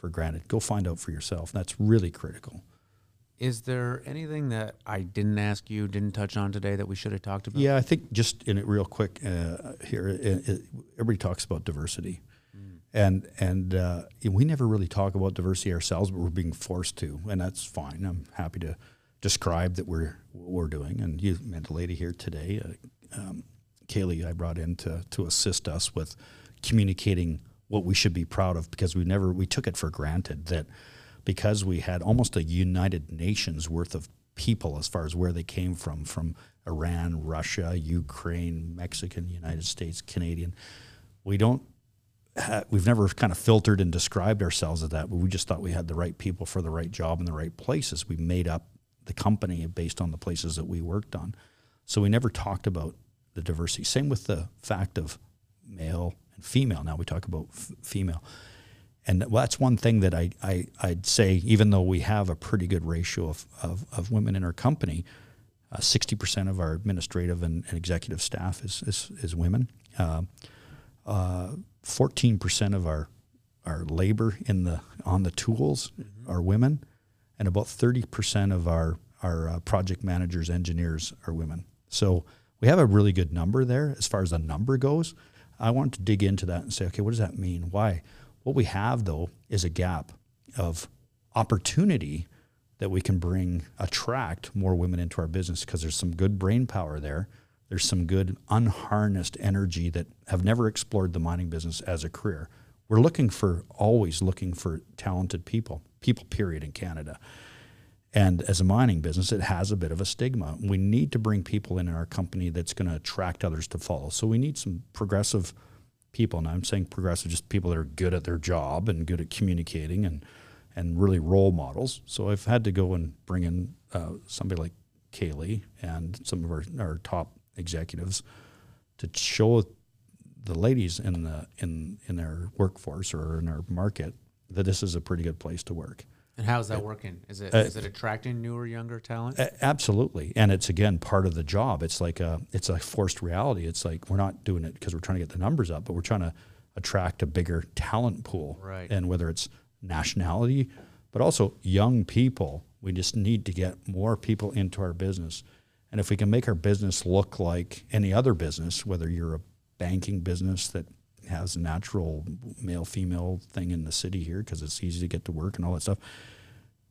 for granted. Go find out for yourself. That's really critical. Is there anything that I didn't ask you, didn't touch on today that we should have talked about? Yeah, I think just in it real quick uh, here, it, it, everybody talks about diversity and and uh, we never really talk about diversity ourselves, but we're being forced to, and that's fine. I'm happy to describe that we're what we're doing. And you met a lady here today, uh, um, Kaylee. I brought in to to assist us with communicating what we should be proud of because we never we took it for granted that because we had almost a United Nations worth of people as far as where they came from from Iran, Russia, Ukraine, Mexican, United States, Canadian. We don't we've never kind of filtered and described ourselves as that, but we just thought we had the right people for the right job in the right places. We made up the company based on the places that we worked on. So we never talked about the diversity. Same with the fact of male female. Now we talk about f- female. And that's one thing that I, I, I'd say, even though we have a pretty good ratio of, of, of women in our company, uh, 60% of our administrative and, and, executive staff is, is, is women. Uh, uh, 14% of our our labor in the on the tools mm-hmm. are women, and about 30% of our our uh, project managers, engineers are women. So we have a really good number there as far as the number goes. I want to dig into that and say, okay, what does that mean? Why? What we have though is a gap of opportunity that we can bring attract more women into our business because there's some good brain power there there's some good unharnessed energy that have never explored the mining business as a career. We're looking for always looking for talented people, people period in Canada. And as a mining business, it has a bit of a stigma. We need to bring people in our company that's going to attract others to follow. So we need some progressive people. And I'm saying progressive, just people that are good at their job and good at communicating and and really role models. So I've had to go and bring in uh, somebody like Kaylee and some of our, our top executives to show the ladies in the in in their workforce or in our market that this is a pretty good place to work. And how's that working? Is it uh, is it attracting newer, younger talent? Absolutely, and it's again part of the job. It's like a it's a forced reality. It's like we're not doing it because we're trying to get the numbers up, but we're trying to attract a bigger talent pool. Right. And whether it's nationality, but also young people, we just need to get more people into our business and if we can make our business look like any other business, whether you're a banking business that has a natural male female thing in the city here because it's easy to get to work and all that stuff,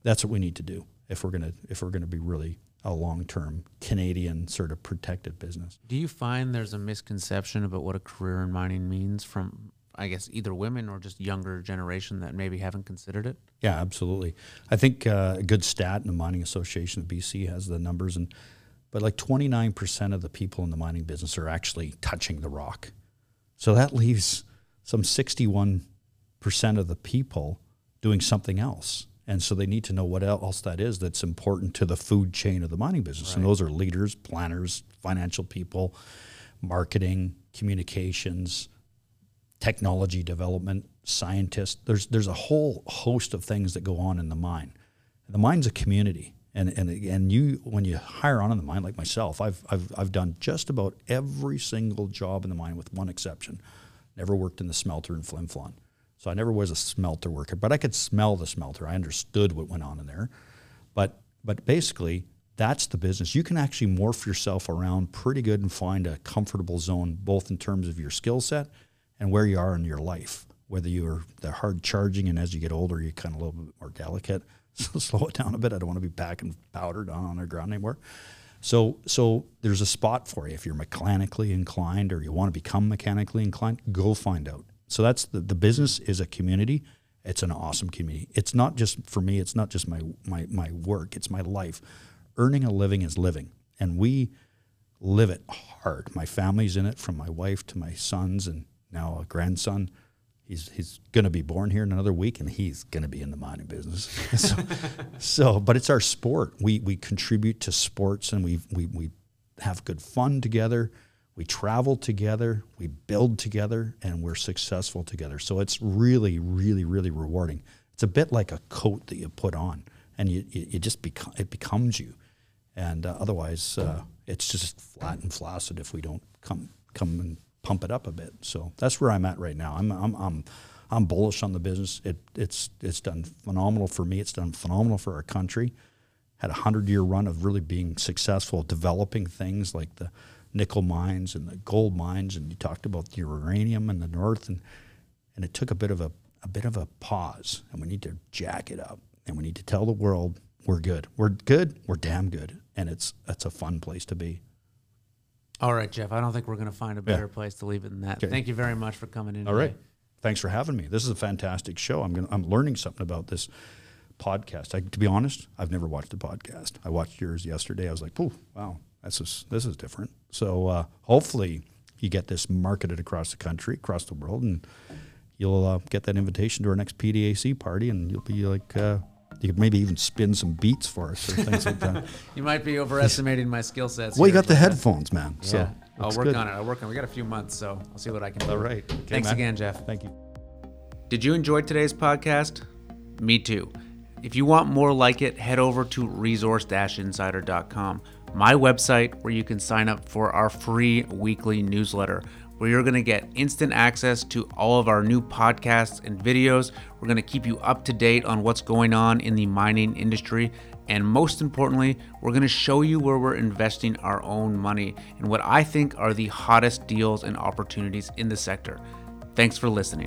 that's what we need to do if we're gonna if we're gonna be really a long term Canadian sort of protected business. Do you find there's a misconception about what a career in mining means from I guess either women or just younger generation that maybe haven't considered it? Yeah, absolutely. I think uh, a good stat in the Mining Association of BC has the numbers and but like 29% of the people in the mining business are actually touching the rock. So that leaves some 61% of the people doing something else. And so they need to know what else that is that's important to the food chain of the mining business. Right. And those are leaders, planners, financial people, marketing, communications, technology development, scientists. There's there's a whole host of things that go on in the mine. The mine's a community. And, and, and you, when you hire on in the mine, like myself, I've, I've, I've done just about every single job in the mine with one exception. Never worked in the smelter in Flin Flon. So I never was a smelter worker, but I could smell the smelter. I understood what went on in there. But, but basically, That's the business. You can actually morph yourself around pretty good and find a comfortable zone, both in terms of your skill set and where you are in your life. Whether you're the hard charging and as you get older, you're kind of a little bit more delicate. *laughs* So slow it down a bit. I don't want to be packing powder down on the ground anymore. So, so there's a spot for you if you're mechanically inclined or you want to become mechanically inclined. Go find out. So that's the the business is a community. It's an awesome community. It's not just for me. It's not just my my my work. It's my life. Earning a living is living, and we live it hard. My family's in it, from my wife to my sons and now a grandson. He's, he's going to be born here in another week and he's going to be in the mining business. *laughs* so, so, but it's our sport. We, we contribute to sports and we, we, we have good fun together. We travel together, we build together, and we're successful together. So it's really, really, really rewarding. It's a bit like a coat that you put on, and you, you, you just become it becomes you. And uh, otherwise, uh, it's just flat and flaccid if we don't come come and pump it up a bit. So that's where I'm at right now. I'm I'm I'm, I'm bullish on the business. It it's it's done phenomenal for me. It's done phenomenal for our country. Had a hundred year run of really being successful, developing things like the nickel mines and the gold mines, and you talked about the uranium in the north, and and it took a bit of a a bit of a pause, and we need to jack it up, and we need to tell the world we're good, we're good, we're damn good, and it's it's a fun place to be. All right, Jeff. I don't think we're going to find a better yeah. place to leave it than that. Okay. Thank you very much for coming in. All today. right. Thanks for having me. This is a fantastic show. I'm gonna, I'm learning something about this podcast. I, to be honest, I've never watched a podcast. I watched yours yesterday. I was like, "Oh, wow, this is this is different." So uh, hopefully, you get this marketed across the country, across the world, and you'll uh, get that invitation to our next PDAC party, and you'll be like. Uh, you could maybe even spin some beats for us or things like that. *laughs* you might be overestimating my skill sets. Well, you got the uh, headphones, man. So yeah. I'll work good. on it. I'll work on it. We got a few months, so I'll see what I can do. All right. Okay, Thanks man. again, Jeff. Thank you. Did you enjoy today's podcast? Me too. If you want more like it, head over to resource-insider.com, my website where you can sign up for our free weekly newsletter where you're going to get instant access to all of our new podcasts and videos. We're going to keep you up to date on what's going on in the mining industry. And most importantly, we're going to show you where we're investing our own money and what I think are the hottest deals and opportunities in the sector. Thanks for listening.